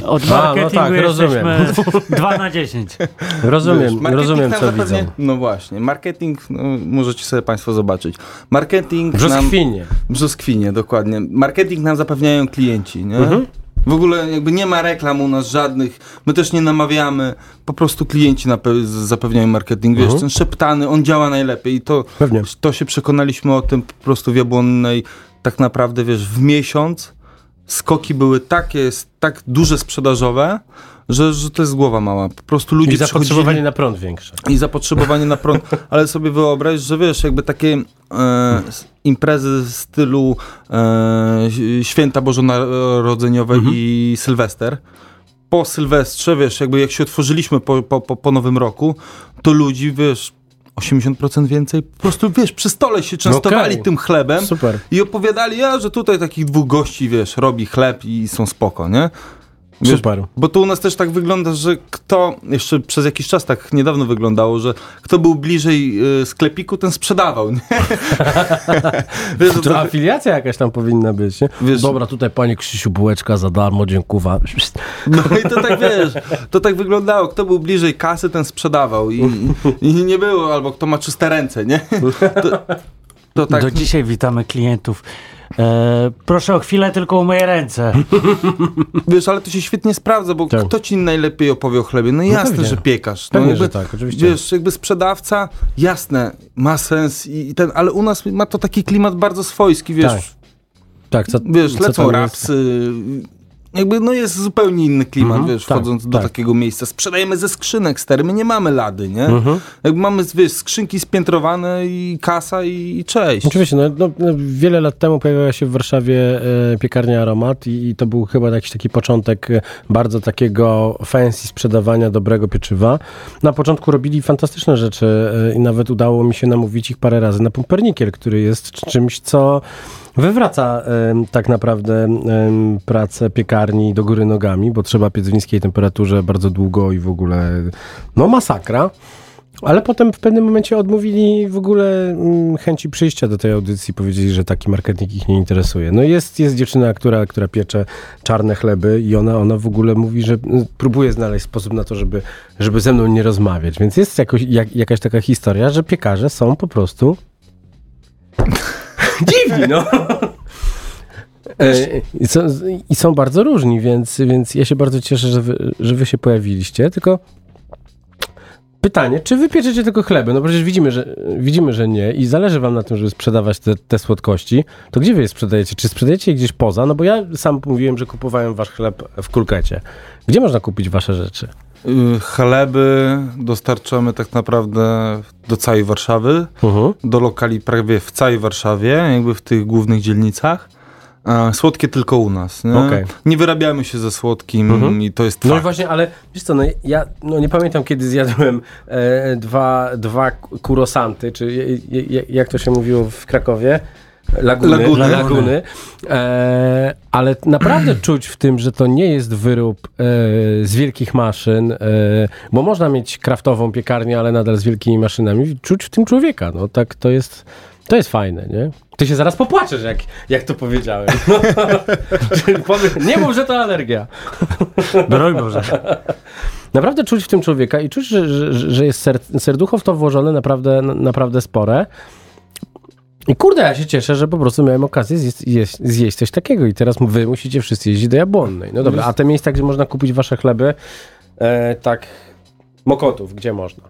Od A, no marketingu tak, rozumiem. jesteśmy 2 na 10. Rozumiem, Wiesz, rozumiem co widzą. No właśnie, marketing, no, możecie sobie Państwo zobaczyć. Marketing nam... Brzoskwinie. Brzoskwinie, dokładnie. Marketing nam zapewniają klienci, nie? Mhm. W ogóle jakby nie ma reklam u nas żadnych, my też nie namawiamy, po prostu klienci nape- zapewniają marketing. Wiesz, Mhm. ten szeptany, on działa najlepiej i to, Pewnie. to się przekonaliśmy o tym po prostu w Jabłonnej tak naprawdę, wiesz, w miesiąc skoki były takie, tak duże sprzedażowe, że, że to jest głowa mała. Po prostu ludzie I zapotrzebowanie na prąd większe. i zapotrzebowanie na prąd, ale sobie wyobraź, że wiesz, jakby takie e, imprezy w stylu e, święta bożonarodzeniowe i Sylwester. Po Sylwestrze, wiesz, jakby jak się otworzyliśmy po, po, po Nowym Roku, to ludzi, wiesz, 80% więcej, po prostu, wiesz, przy stole się częstowali Okej. tym chlebem Super. i opowiadali, a, że tutaj takich dwóch gości, wiesz, robi chleb i są spoko, nie? Wiesz, Super. Bo to u nas też tak wygląda, że kto, jeszcze przez jakiś czas tak niedawno wyglądało, że kto był bliżej y, sklepiku, ten sprzedawał, nie? Wiesz, To to, afiliacja jakaś tam powinna być, nie? Wiesz- Dobra, tutaj panie Krzysiu, bułeczka za darmo, dziękuję. no i to tak wiesz, to tak wyglądało, kto był bliżej kasy, ten sprzedawał i, i, i nie było, albo kto ma czyste ręce, nie? To, to tak, Do dzisiaj witamy klientów. E, proszę o chwilę, tylko umyję ręce. wiesz, ale to się świetnie sprawdza, bo Tak. kto ci najlepiej opowie o chlebie? No jasne, pewnie. że piekarz. Pewnie, no jakby, że tak, oczywiście. Wiesz, jakby sprzedawca, jasne, ma sens i, i ten, ale u nas ma to taki klimat bardzo swojski, wiesz, Tak. Tak, co, wiesz, co lecą tam jest? Jakby, no jest zupełnie inny klimat, Mhm, wiesz, tak, wchodząc do tak. takiego miejsca. Sprzedajemy ze skrzynek, stary, my nie mamy lady, nie? Mhm. Jakby mamy, wiesz, skrzynki spiętrowane i kasa i, i cześć. Oczywiście, no, no, no, wiele lat temu pojawiła się w Warszawie e, piekarnia Aromat i, i to był chyba jakiś taki początek e, bardzo takiego fancy sprzedawania dobrego pieczywa. Na początku robili fantastyczne rzeczy e, i nawet udało mi się namówić ich parę razy na pumpernikiel, który jest czymś, co wywraca tak naprawdę pracę piekarni do góry nogami, bo trzeba piec w niskiej temperaturze bardzo długo i w ogóle no masakra. Ale potem w pewnym momencie odmówili w ogóle mm, chęci przyjścia do tej audycji, powiedzieli, że taki marketing ich nie interesuje. No jest, jest dziewczyna, która, która piecze czarne chleby i ona, ona w ogóle mówi, że mm, próbuje znaleźć sposób na to, żeby, żeby ze mną nie rozmawiać. Więc jest jakoś, jak, jakaś taka historia, że piekarze są po prostu dziwni, no. E, I są, I są bardzo różni, więc, więc ja się bardzo cieszę, że wy, że wy się pojawiliście. Tylko pytanie, czy wy pieczecie tylko chleby? No przecież widzimy, że, widzimy, że nie i zależy wam na tym, żeby sprzedawać te, te słodkości. To gdzie wy je sprzedajecie? Czy sprzedajecie je gdzieś poza? No bo ja sam mówiłem, że kupowałem wasz chleb w kulkecie. Gdzie można kupić wasze rzeczy? Y, Chleby dostarczamy tak naprawdę do całej Warszawy, Mhm. do lokali prawie w całej Warszawie, jakby w tych głównych dzielnicach. Słodkie tylko u nas. Nie, Okej. nie wyrabiamy się ze słodkim Mhm. i to jest No i fakt. właśnie, ale wiesz co, no ja no nie pamiętam kiedy zjadłem e, dwa, dwa kurosanty, czy je- je- jak to się mówiło w Krakowie? Laguny. Laguny. laguny. E, ale naprawdę czuć w tym, że to nie jest wyrób e, z wielkich maszyn, e, bo można mieć kraftową piekarnię, ale nadal z wielkimi maszynami. Czuć w tym człowieka. No tak, to jest, to jest fajne, nie? Ty się zaraz popłaczesz, jak, jak to powiedziałem. Nie mów, że to alergia. Broń Boże. Naprawdę czuć w tym człowieka i czuć, że, że, że jest ser, serducho w to włożone naprawdę, naprawdę spore. I kurde, ja się cieszę, że po prostu miałem okazję zjeść, jeść, zjeść coś takiego i teraz wy musicie wszyscy jeździć do Jabłonnej. No dobra, a te miejsca, gdzie można kupić wasze chleby, e, tak, Mokotów, gdzie można?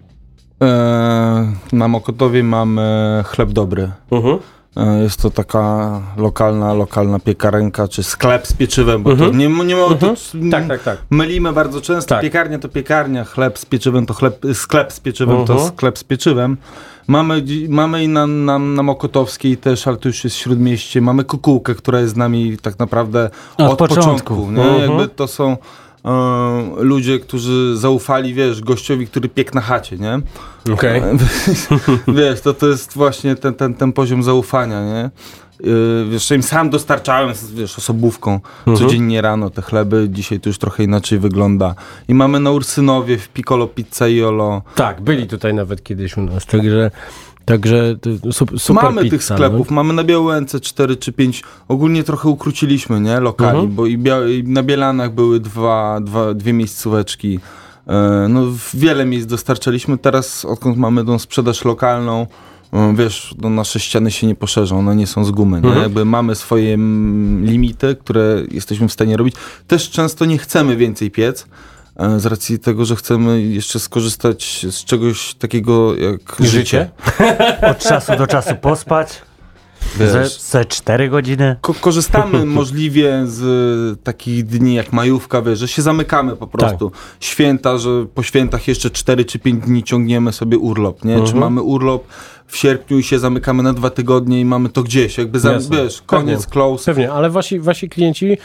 E, na Mokotowie mamy chleb dobry. Mhm. E, Jest to taka lokalna, lokalna piekarenka, czy sklep z pieczywem, bo Mhm. to nie, nie ma to, Tak, tak, tak. Mylimy bardzo często. Tak. Piekarnia to piekarnia, chleb z pieczywem to chleb, sklep z pieczywem to Mhm. sklep z pieczywem. Mamy, mamy i na, na, na Mokotowskiej też, ale to już jest w Śródmieście. Mamy kukułkę, która jest z nami tak naprawdę Od od, początku. początku. nie? Mhm. Jakby to są e, ludzie, którzy zaufali, wiesz, gościowi, który piekł na chacie, nie? Okej. wiesz, to, to jest właśnie ten, ten, ten poziom zaufania, nie? Yy, wiesz, im sam dostarczałem, wiesz, osobówką codziennie rano te chleby, dzisiaj to już trochę inaczej wygląda. I mamy na Ursynowie w Piccolo Pizza Iolo. Tak, byli tutaj nawet kiedyś u nas, także, także super mamy pizza, tych sklepów, No. mamy na Białęce 4 czy 5. Ogólnie trochę ukróciliśmy, nie? Lokali, Mhm. bo i, i na Bielanach były dwa, dwa, dwie miejscóweczki. E, No, wiele miejsc dostarczaliśmy. Teraz, odkąd mamy tą sprzedaż lokalną, wiesz, no nasze ściany się nie poszerzą, one nie są z gumy. Nie? Mhm. Jakby mamy swoje limity, które jesteśmy w stanie robić. Też często nie chcemy więcej piec. e, Z racji tego, że chcemy jeszcze skorzystać z czegoś takiego jak życie. Życie? Od czasu do czasu pospać. Wiesz. ze 4 godziny. Ko- korzystamy możliwie z y, takich dni jak majówka, wiesz, że się zamykamy po prostu. Tak. Święta, że po świętach jeszcze 4 czy 5 dni ciągniemy sobie urlop, nie? Czy Mhm. mamy urlop w sierpniu i się zamykamy na dwa tygodnie i mamy to gdzieś, jakby za, wiesz, koniec, Pewnie. close. Pewnie, ale wasi, wasi klienci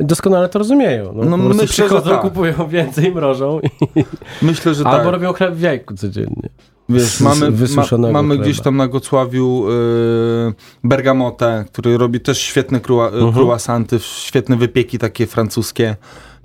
doskonale to rozumieją. No, No myślę, że przychodzą, tak. kupują więcej, mrożą i, Myślę, że albo tak. robią chleb w jajku codziennie. Wiesz, mamy, ma, mamy chleba. gdzieś tam na Gocławiu y, Bergamotę, który robi też świetne krua, Mhm. croissanty, świetne wypieki takie francuskie.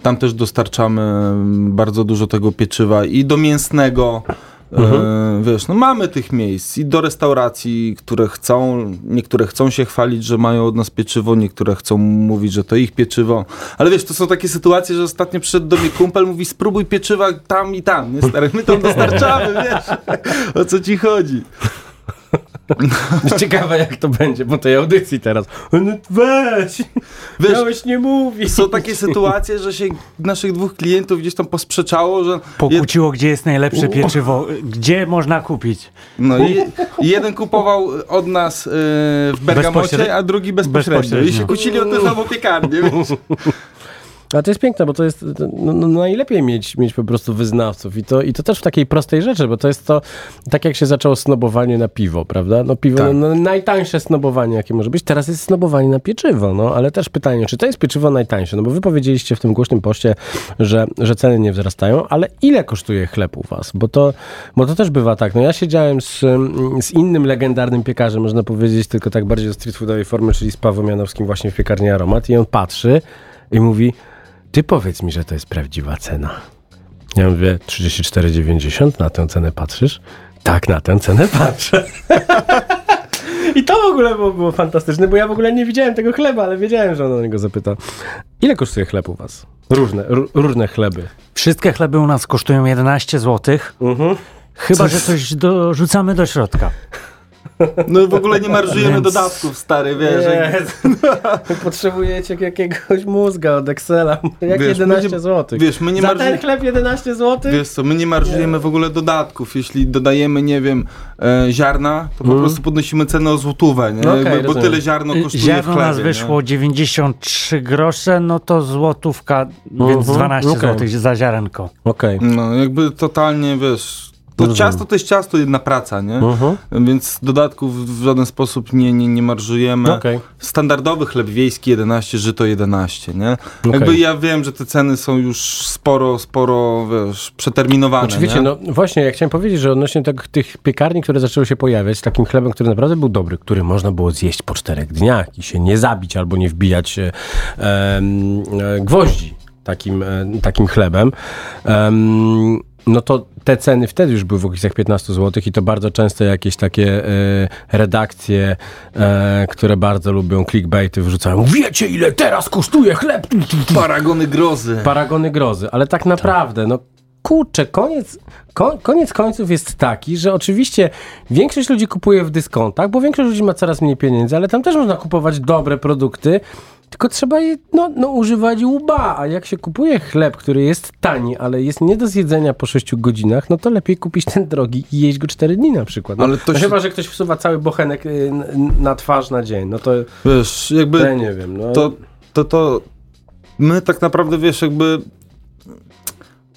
Tam też dostarczamy bardzo dużo tego pieczywa i do mięsnego. Mhm. y, wiesz, no mamy tych miejsc i do restauracji, które chcą, niektóre chcą się chwalić, że mają od nas pieczywo, niektóre chcą mówić, że to ich pieczywo. Ale wiesz, to są takie sytuacje, że ostatnio przyszedł do mnie kumpel, mówi spróbuj pieczywa tam i tam, nie stary, my tam dostarczamy, wiesz, o co ci chodzi. Ciekawe jak to będzie po tej audycji teraz. No weź, Wiesz, miałeś nie mówić. są takie sytuacje, że się naszych dwóch klientów gdzieś tam posprzeczało, że Pokłóciło, gdzie jest najlepsze pieczywo, gdzie można kupić. no, i, i jeden kupował od nas yy, w Bergamocie, Bezpośrednio. a drugi bezpośrednio. I się Bezpośrednio. kłócili o tę samą piekarnię, wiesz. Ale to jest piękne, bo to jest no, no, najlepiej mieć, mieć po prostu wyznawców I to, i to też w takiej prostej rzeczy, bo to jest to, tak jak się zaczęło snobowanie na piwo, prawda? No piwo, Tak. no, no, najtańsze snobowanie jakie może być, teraz jest snobowanie na pieczywo, no ale też pytanie, czy to jest pieczywo najtańsze? No bo wy powiedzieliście w tym głośnym poście, że, że ceny nie wzrastają, ale ile kosztuje chleb u was? Bo to, bo to też bywa tak, no ja siedziałem z, z innym legendarnym piekarzem, można powiedzieć, tylko tak bardziej o street foodowej formy, czyli z Pawłem Janowskim właśnie w piekarni Aromat i on patrzy i mówi, ty powiedz mi, że to jest prawdziwa cena. Ja mówię, 34,90 na tę cenę patrzysz? Tak, na tę cenę patrzę. I to w ogóle było, było fantastyczne, bo ja w ogóle nie widziałem tego chleba, ale wiedziałem, że on o niego zapyta. Ile kosztuje chleb u was? Różne, ró- różne chleby. Wszystkie chleby u nas kosztują 11 zł. Chyba, że coś dorzucamy do środka. No w ogóle nie marżujemy Więc- dodatków, stary, wiesz. jak- Potrzebujecie jakiegoś mózga od Excela. Jak Wiesz, 11 my nie- zł. Wiesz, my nie Za ten chleb 11 zł? Wiesz co, my nie marżujemy w ogóle dodatków. Jeśli dodajemy, nie wiem, e, ziarna, to po Mm. prostu podnosimy cenę o złotówę, nie? No Jakby, bo rozumiem. tyle ziarno kosztuje Ziarno w chlebie, nas nie? wyszło 93 grosze, no to złotówka, więc Mhm, 12 okej. zł za ziarenko. Okej. No, jakby totalnie, wiesz... To Rozumiem. ciasto to jest ciasto, jedna praca, nie? Mhm. Więc dodatków w żaden sposób nie, nie, nie marżujemy. Okej. Standardowy chleb wiejski 11, żyto 11, nie? Jakby Okej. ja wiem, że te ceny są już sporo, sporo, wiesz, przeterminowane, Oczywiście, nie? no właśnie, ja chciałem powiedzieć, że odnośnie tak, tych piekarni, które zaczęły się pojawiać, takim chlebem, który naprawdę był dobry, który można było zjeść po czterech dniach i się nie zabić albo nie wbijać e, e, gwoździ takim, e, takim chlebem, em, no to te ceny wtedy już były w okolicach 15 zł i to bardzo często jakieś takie e, redakcje, e, które bardzo lubią clickbaity wrzucają. Wiecie ile teraz kosztuje chleb? Paragony grozy. Paragony grozy, ale tak naprawdę, no kurczę, koniec, ko, koniec końców jest taki, że oczywiście większość ludzi kupuje w dyskontach, bo większość ludzi ma coraz mniej pieniędzy, ale tam też można kupować dobre produkty Tylko trzeba je, no, no, używać łba, a jak się kupuje chleb, który jest tani, ale jest nie do zjedzenia po 6 godzinach, no to lepiej kupić ten drogi i jeść go 4 dni na przykład. No, Ale to no się- Chyba, że ktoś wsuwa cały bochenek y, na twarz na dzień, no to Wiesz, jakby... ja nie wiem. No. to, to, to my tak naprawdę, wiesz, jakby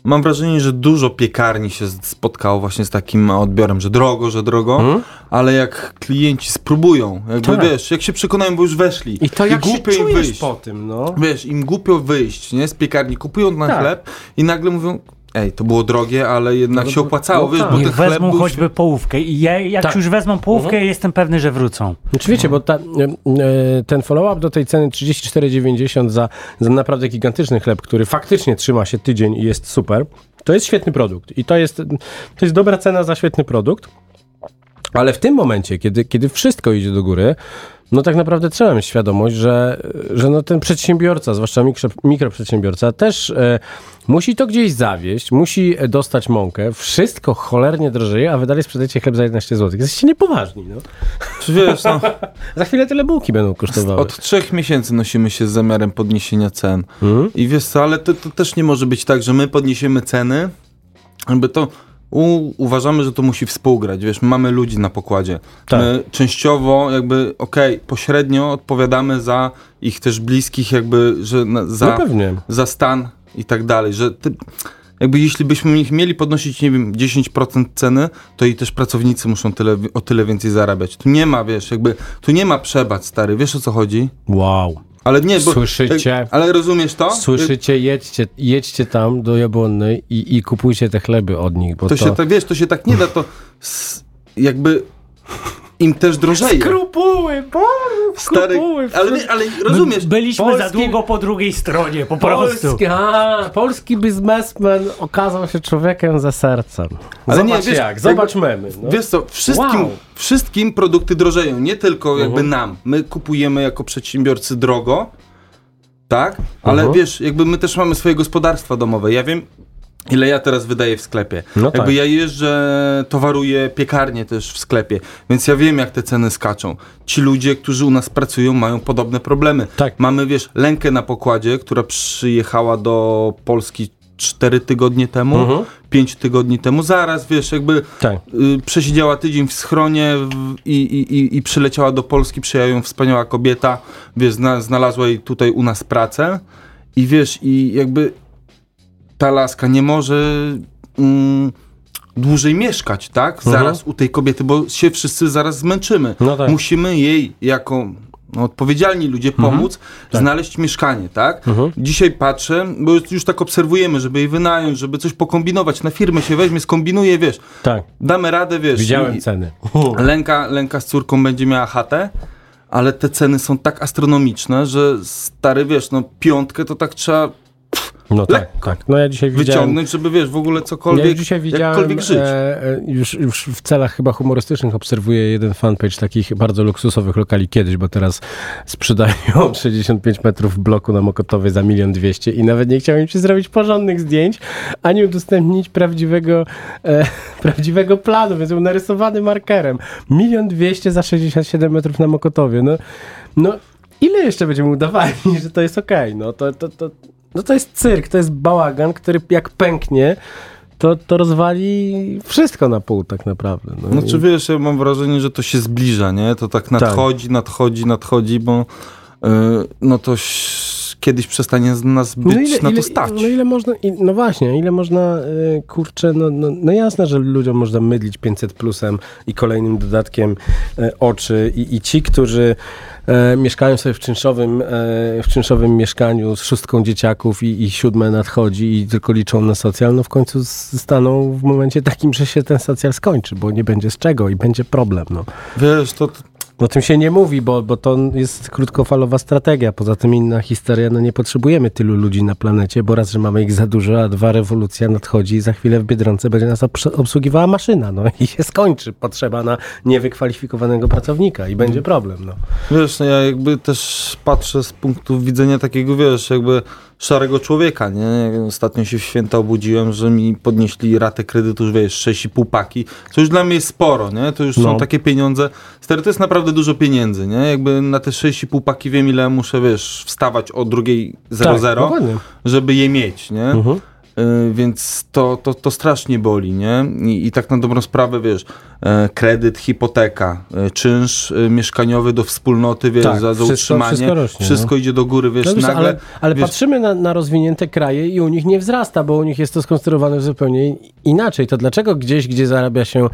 mam wrażenie, że dużo piekarni się spotkało właśnie z takim odbiorem, że drogo, że drogo, Mhm. ale jak klienci spróbują, jakby Tak. wiesz, jak się przekonają, bo już weszli I to jak się głupio im czujesz wyjść. po tym, no. Wiesz, im głupio wyjść, nie, z piekarni, kupują ten Tak. chleb i nagle mówią, ej, to było drogie, ale jednak No, się opłacało, no wiesz, tak. bo Niech wezmą był... choćby połówkę i ja, jak Tak. już wezmą połówkę, Mhm. jestem pewny, że wrócą. Oczywiście, bo ta, e, e, ten follow-up do tej ceny 34,90 za, za naprawdę gigantyczny chleb, który faktycznie trzyma się tydzień i jest super, to jest świetny produkt. I to jest, to jest dobra cena za świetny produkt. Ale w tym momencie, kiedy, kiedy wszystko idzie do góry, no tak naprawdę trzeba mieć świadomość, że, że no ten przedsiębiorca, zwłaszcza mikro, mikroprzedsiębiorca, też e, musi to gdzieś zawieść, musi dostać mąkę, wszystko cholernie drożeje, a wy dalej sprzedajecie chleb za 11 zł. Jesteście niepoważni, no. Wiesz, no, Za chwilę tyle bułki będą kosztowały. Od trzech miesięcy nosimy się z zamiarem podniesienia cen. Mhm. I wiesz co, ale to, to też nie może być tak, że my podniesiemy ceny, jakby to u, uważamy, że to musi współgrać. Wiesz, my mamy ludzi na pokładzie. Tak. My częściowo jakby, okej, pośrednio odpowiadamy za ich też bliskich jakby, że na, No za, pewnie. za stan i tak dalej, że ty, jakby jeśli byśmy ich mieli podnosić, nie wiem, 10% ceny, to i też pracownicy muszą tyle, o tyle więcej zarabiać. Tu nie ma, wiesz, jakby, tu nie ma przebacz, stary, wiesz o co chodzi? Wow. Ale nie, bo... Słyszycie? Ale rozumiesz to? Słyszycie, jedźcie, jedźcie tam do Jabłonnej i, i kupujcie te chleby od nich, bo To to... się tak, wiesz, to się tak nie da, to jakby im też drożeje. Skrupuły, bo Stary, ale, wie- ale rozumiesz, Byliśmy za Polski- długo po drugiej stronie, po prostu. Polski, a, polski biznesmen okazał się człowiekiem ze sercem. Ale Zobacz nie, wiesz, jak, zobacz memy. No. Wiesz co, wszystkim, Wow. wszystkim produkty drożeją, nie tylko jakby Mhm. nam. My kupujemy jako przedsiębiorcy drogo, tak? Ale Mhm. wiesz, jakby my też mamy swoje gospodarstwa domowe. Ja wiem, ile ja teraz wydaję w sklepie. No jakby tak. ja jeżdżę, towaruję piekarnię też w sklepie, więc ja wiem, jak te ceny skaczą. Ci ludzie, którzy u nas pracują, mają podobne problemy. Tak. Mamy, wiesz, Lękę na pokładzie, która przyjechała do Polski 4 tygodnie temu, Mhm. 5 tygodni temu. Zaraz, wiesz, jakby Tak. y, przesiedziała tydzień w schronie w, i, i, i, i przyleciała do Polski, przyjęła ją wspaniała kobieta, wiesz, zna, znalazła jej tutaj u nas pracę i wiesz, i jakby ta laska nie może mm, dłużej mieszkać, tak? Mhm. Zaraz u tej kobiety, bo się wszyscy zaraz zmęczymy. No tak. Musimy jej jako no, odpowiedzialni ludzie pomóc znaleźć mieszkanie, tak? Mhm. Dzisiaj patrzę, bo już, tak obserwujemy, żeby jej wynająć, żeby coś pokombinować, na firmę się weźmie, skombinuje, wiesz, Tak, damy radę, wiesz. widziałem ceny. Lęka, Lęka z córką będzie miała chatę, ale te ceny są tak astronomiczne, że stary, wiesz, no piątkę to tak trzeba No tak, Lekko. tak. No ja dzisiaj wyciągnąć, żeby, wiesz, w ogóle Ja cokolwiek, już dzisiaj widziałem, jakkolwiek żyć. e, już, już w celach chyba humorystycznych obserwuję jeden fanpage takich bardzo luksusowych lokali kiedyś, bo teraz sprzedają 65 metrów bloku na Mokotowie za milion dwieście i nawet nie chciałem ci zrobić porządnych zdjęć, ani udostępnić prawdziwego, e, prawdziwego planu, więc był narysowany markerem. Milion dwieście za 67 metrów na Mokotowie. No, no ile jeszcze będziemy udawali, że to jest okej? No to, to, to, no to jest cyrk, to jest bałagan, który jak pęknie, to, to rozwali wszystko na pół tak naprawdę. No, Znaczy i- wiesz, ja mam wrażenie, że to się zbliża, nie? To tak nadchodzi, nadchodzi, nadchodzi, bo yy, no to kiedyś przestanie z nas być na to stać. No ile można, no właśnie, ile można, y, kurczę, no, no, no jasne, że ludziom można mydlić 500 plusem i kolejnym dodatkiem e, oczy i, i ci, którzy e, mieszkają sobie w czynszowym, e, w czynszowym mieszkaniu z szóstką dzieciaków i, i siódme nadchodzi i tylko liczą na socjal, no w końcu staną w momencie takim, że się ten socjal skończy, bo nie będzie z czego i będzie problem, no. Wiesz, to O tym się nie mówi, bo, bo to jest krótkofalowa strategia. Poza tym inna historia, no nie potrzebujemy tylu ludzi na planecie, bo raz, że mamy ich za dużo, a dwa, rewolucja nadchodzi i za chwilę w Biedronce będzie nas obs- obsługiwała maszyna, no i się skończy potrzeba na niewykwalifikowanego pracownika i będzie problem, no. Wiesz, no ja jakby też patrzę z punktu widzenia takiego, wiesz, jakby szarego człowieka, nie? Ostatnio się w święta obudziłem, że mi podnieśli ratę kredytu, już wiesz, 6,5 paki, co już dla mnie jest sporo, nie? To już No. są takie pieniądze. Stary, to jest naprawdę dużo pieniędzy, nie? Jakby na te 6,5 paki wiem ile muszę, wiesz, wstawać o drugiej 00, Tak, żeby je mieć, nie? Mhm. Y, więc to, to, to strasznie boli, nie? I, I tak na dobrą sprawę, wiesz, kredyt, hipoteka, e, czynsz e, mieszkaniowy do wspólnoty, wiesz, Tak, za, za wszystko- utrzymanie, wszystko rośnie, wszystko idzie do góry, wiesz, No nagle... ale ale wiesz, patrzymy na, na rozwinięte kraje i u nich nie wzrasta, bo u nich jest to skonstruowane zupełnie inaczej. To dlaczego gdzieś, gdzie zarabia się,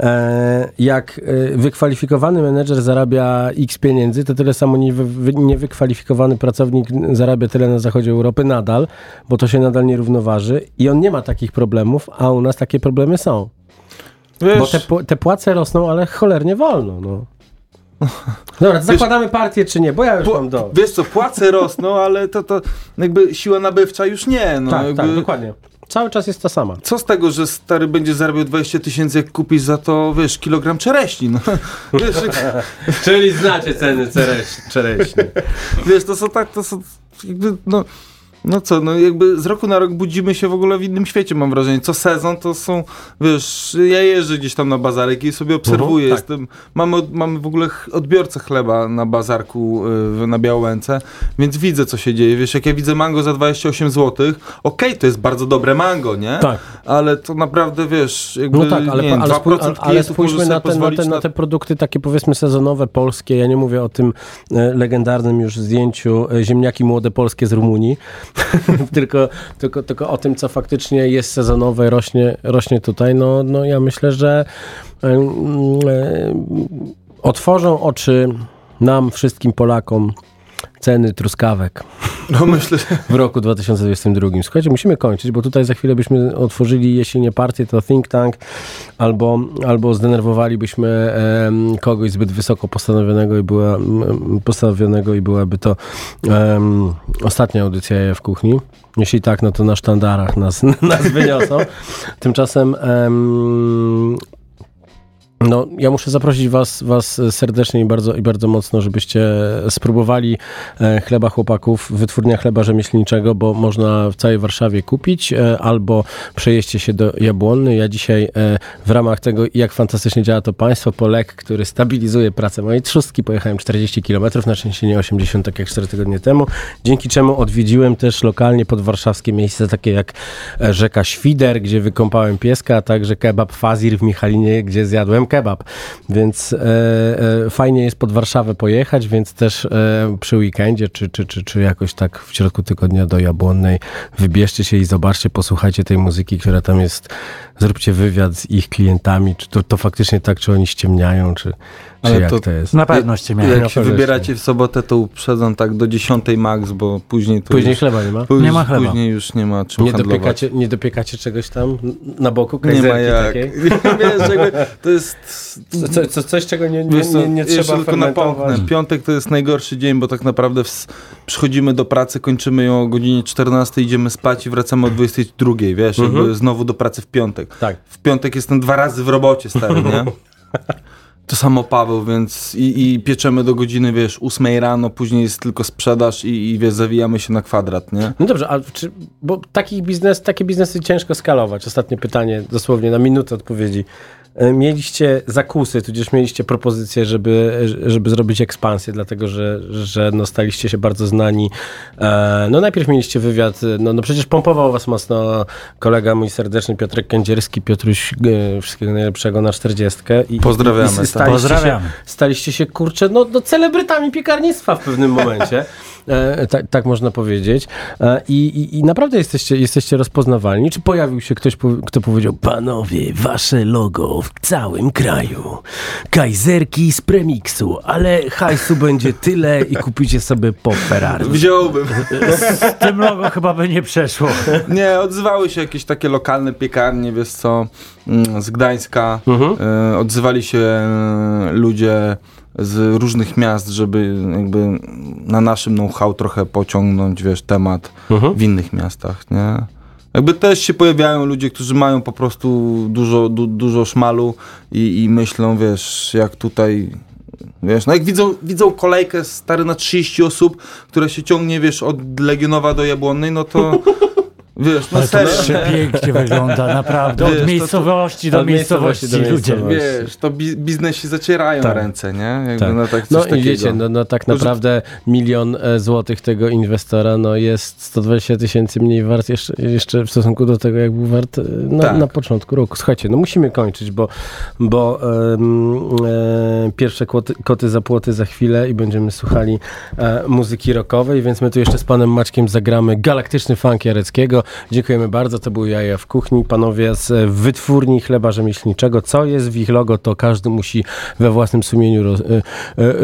e, jak e, wykwalifikowany menedżer zarabia x pieniędzy, to tyle samo niewy, wy- niewykwalifikowany pracownik zarabia tyle na zachodzie Europy nadal, bo to się nadal nie równoważy i on nie ma takich problemów, a u nas takie problemy są. Wiesz, Bo te, te płace rosną, ale cholernie wolno. No. Dobra, to zakładamy partię czy nie, bo ja już mam do. Wiesz co, płace rosną, ale to, to jakby siła nabywcza już nie. No, tak, jakby, tak, dokładnie. Cały czesz jest ta sama. Co z tego, że stary będzie zarabiał 20 tysięcy, jak kupisz za to, wiesz, kilogram czereśni, no. Wiesz, Czyli znacie ceny czereśni. wiesz, to są tak, to są jakby, no... No co, no jakby z roku na rok budzimy się w ogóle w innym świecie, mam wrażenie. Co sezon to są, wiesz, ja jeżdżę gdzieś tam na bazarek i sobie obserwuję. Mhm, tak. Jestem, mamy, mamy w ogóle odbiorcę chleba na bazarku y, na Białęce, więc widzę, co się dzieje. Wiesz, jak ja widzę mango za 28 zł, okej, to jest bardzo dobre mango, nie? Tak. Ale to naprawdę, wiesz, jakby, No tak, ale, nie ale, 2% spój, ale, ale spójrzmy na te, na, te, na te produkty takie powiedzmy sezonowe, polskie. Ja nie mówię o tym e, legendarnym już zdjęciu e, ziemniaki młode polskie z Rumunii, tylko, tylko, tylko o tym, co faktycznie jest sezonowe, rośnie, rośnie tutaj. No, no ja myślę, że otworzą oczy nam, wszystkim Polakom, ceny truskawek No myślę, w roku 2022. Słuchajcie, musimy kończyć, bo tutaj za chwilę byśmy otworzyli, jeśli nie partię, to think tank, albo, albo zdenerwowalibyśmy em, kogoś zbyt wysoko postanowionego i była, m, postawionego i byłaby to em, ostatnia audycja w kuchni. Jeśli tak, no to na sztandarach nas, nas wyniosą. Tymczasem em, no, ja muszę zaprosić was, was serdecznie i bardzo, i bardzo mocno, żebyście spróbowali e, chleba chłopaków, wytwórnia chleba rzemieślniczego, bo można w całej Warszawie kupić, e, albo przejeźdźcie się do Jabłonny. Ja dzisiaj e, w ramach tego, jak fantastycznie działa to państwo, po lek, który stabilizuje pracę mojej trzustki, pojechałem 40 km, na szczęście nie 80, tak jak 4 tygodnie temu, dzięki czemu odwiedziłem też lokalnie podwarszawskie miejsca, takie jak rzeka Świder, gdzie wykąpałem pieska, a także kebab Fazir w Michalinie, gdzie zjadłem kebab. Więc e, e, fajnie jest pod Warszawę pojechać, więc też e, przy weekendzie, czy, czy, czy, czy jakoś tak w środku tygodnia do Jabłonnej wybierzcie się i zobaczcie, posłuchajcie tej muzyki, która tam jest. Zróbcie wywiad z ich klientami, czy to, to faktycznie tak, czy oni ściemniają, czy, czy Ale jak to, to- jest. Na pewno ściemniają. Jak Ja się wybieracie w sobotę, to uprzedzam tak do 10 max, bo później to Później już, chleba nie ma? później, Nie ma chleba. Później już nie ma czym Nie handlować. dopiekacie, nie dopiekacie czegoś tam na boku? Nie ma jak. takiej? Wiesz, jakby to jest... Co, co, co, coś, czego nie, nie, nie, nie jeszcze trzeba tylko napomknę. Piątek to jest najgorszy dzień, bo tak naprawdę ws- przychodzimy do pracy, kończymy ją o godzinie 14, idziemy spać i wracamy o 22, wiesz, Mhm. jakby znowu do pracy w piątek. Tak. W piątek jestem dwa razy w robocie, stary, nie? To samo Paweł, więc i, i pieczemy do godziny, wiesz, 8 rano, później jest tylko sprzedaż i, i wiesz, zawijamy się na kwadrat, nie? No dobrze, ale czy, bo takich biznes, takie biznesy ciężko skalować. Ostatnie pytanie, dosłownie na minutę odpowiedzi. E, Mieliście zakusy, tudzież mieliście propozycje, żeby, żeby zrobić ekspansję, dlatego że, że no staliście się bardzo znani. E, No najpierw mieliście wywiad, no, no przecież pompował was mocno kolega mój serdeczny Piotrek Kędzierski, Piotruś, e, wszystkiego najlepszego na 40. I, Pozdrawiamy, i tak. staliście Pozdrawiamy. Się, staliście się, kurczę, no, no celebrytami piekarnictwa w pewnym momencie. Tak, tak można powiedzieć. E, i, i, I naprawdę jesteście, jesteście rozpoznawalni. Czy pojawił się ktoś, kto powiedział, panowie, wasze logo w całym kraju. Kajzerki z premiksu, ale hajsu będzie tyle i kupicie sobie po Ferrari. Wziąłbym. Z tym logo chyba by nie przeszło. Nie, odzywały się jakieś takie lokalne piekarnie, wiesz co, mm, z Gdańska. E, odzywali się ludzie z różnych miast, żeby jakby na naszym know-how trochę pociągnąć, wiesz, temat w innych miastach, nie? Jakby też się pojawiają ludzie, którzy mają po prostu dużo, du, dużo szmalu i, i myślą, wiesz, jak tutaj Wiesz, no jak widzą, widzą kolejkę stary na 30 osób, która się ciągnie, wiesz, od Legionowa do Jabłonnej, no to Wiesz, no Ale to wygląda, naprawdę. Wiesz, Od to- miejscowości do od miejscowości miejscowości do ludzie. miejscowości. wiesz, to bi biznesi zacierają Tak. ręce, nie? Jakby Tak. no tak coś No i takiego. wiecie, no, no tak To, naprawdę milion e, złotych tego inwestora no jest 120 tysięcy mniej wart jeszcze, jeszcze w stosunku do tego, jak był wart e, na, Tak. na początku roku. Słuchajcie, no musimy kończyć, bo, bo em, e, pierwsze kłoty, koty za płoty za chwilę i będziemy słuchali e, muzyki rockowej, więc my tu jeszcze z panem Maćkiem zagramy galaktyczny funk Jareckiego. Dziękujemy bardzo, to był Jaja w kuchni. Panowie z wytwórni chleba rzemieślniczego. Co jest w ich logo, to każdy musi we własnym sumieniu roz, e, e,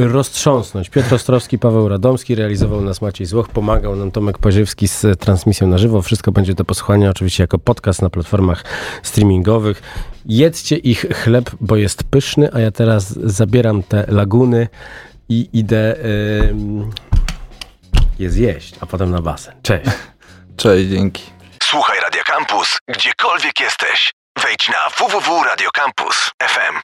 roztrząsnąć. Piotr Ostrowski, Paweł Radomski, realizował nas Maciej Złoch, pomagał nam Tomek Paziewski z transmisją na żywo. Wszystko będzie do posłuchania oczywiście jako podcast na platformach streamingowych. Jedzcie ich chleb, bo jest pyszny, a ja teraz zabieram te laguny i idę ym, je zjeść, a potem na basen. Cześć. Cześć, dzięki. Słuchaj Radio Campus, gdziekolwiek jesteś. Wejdź na www.radiocampus.fm.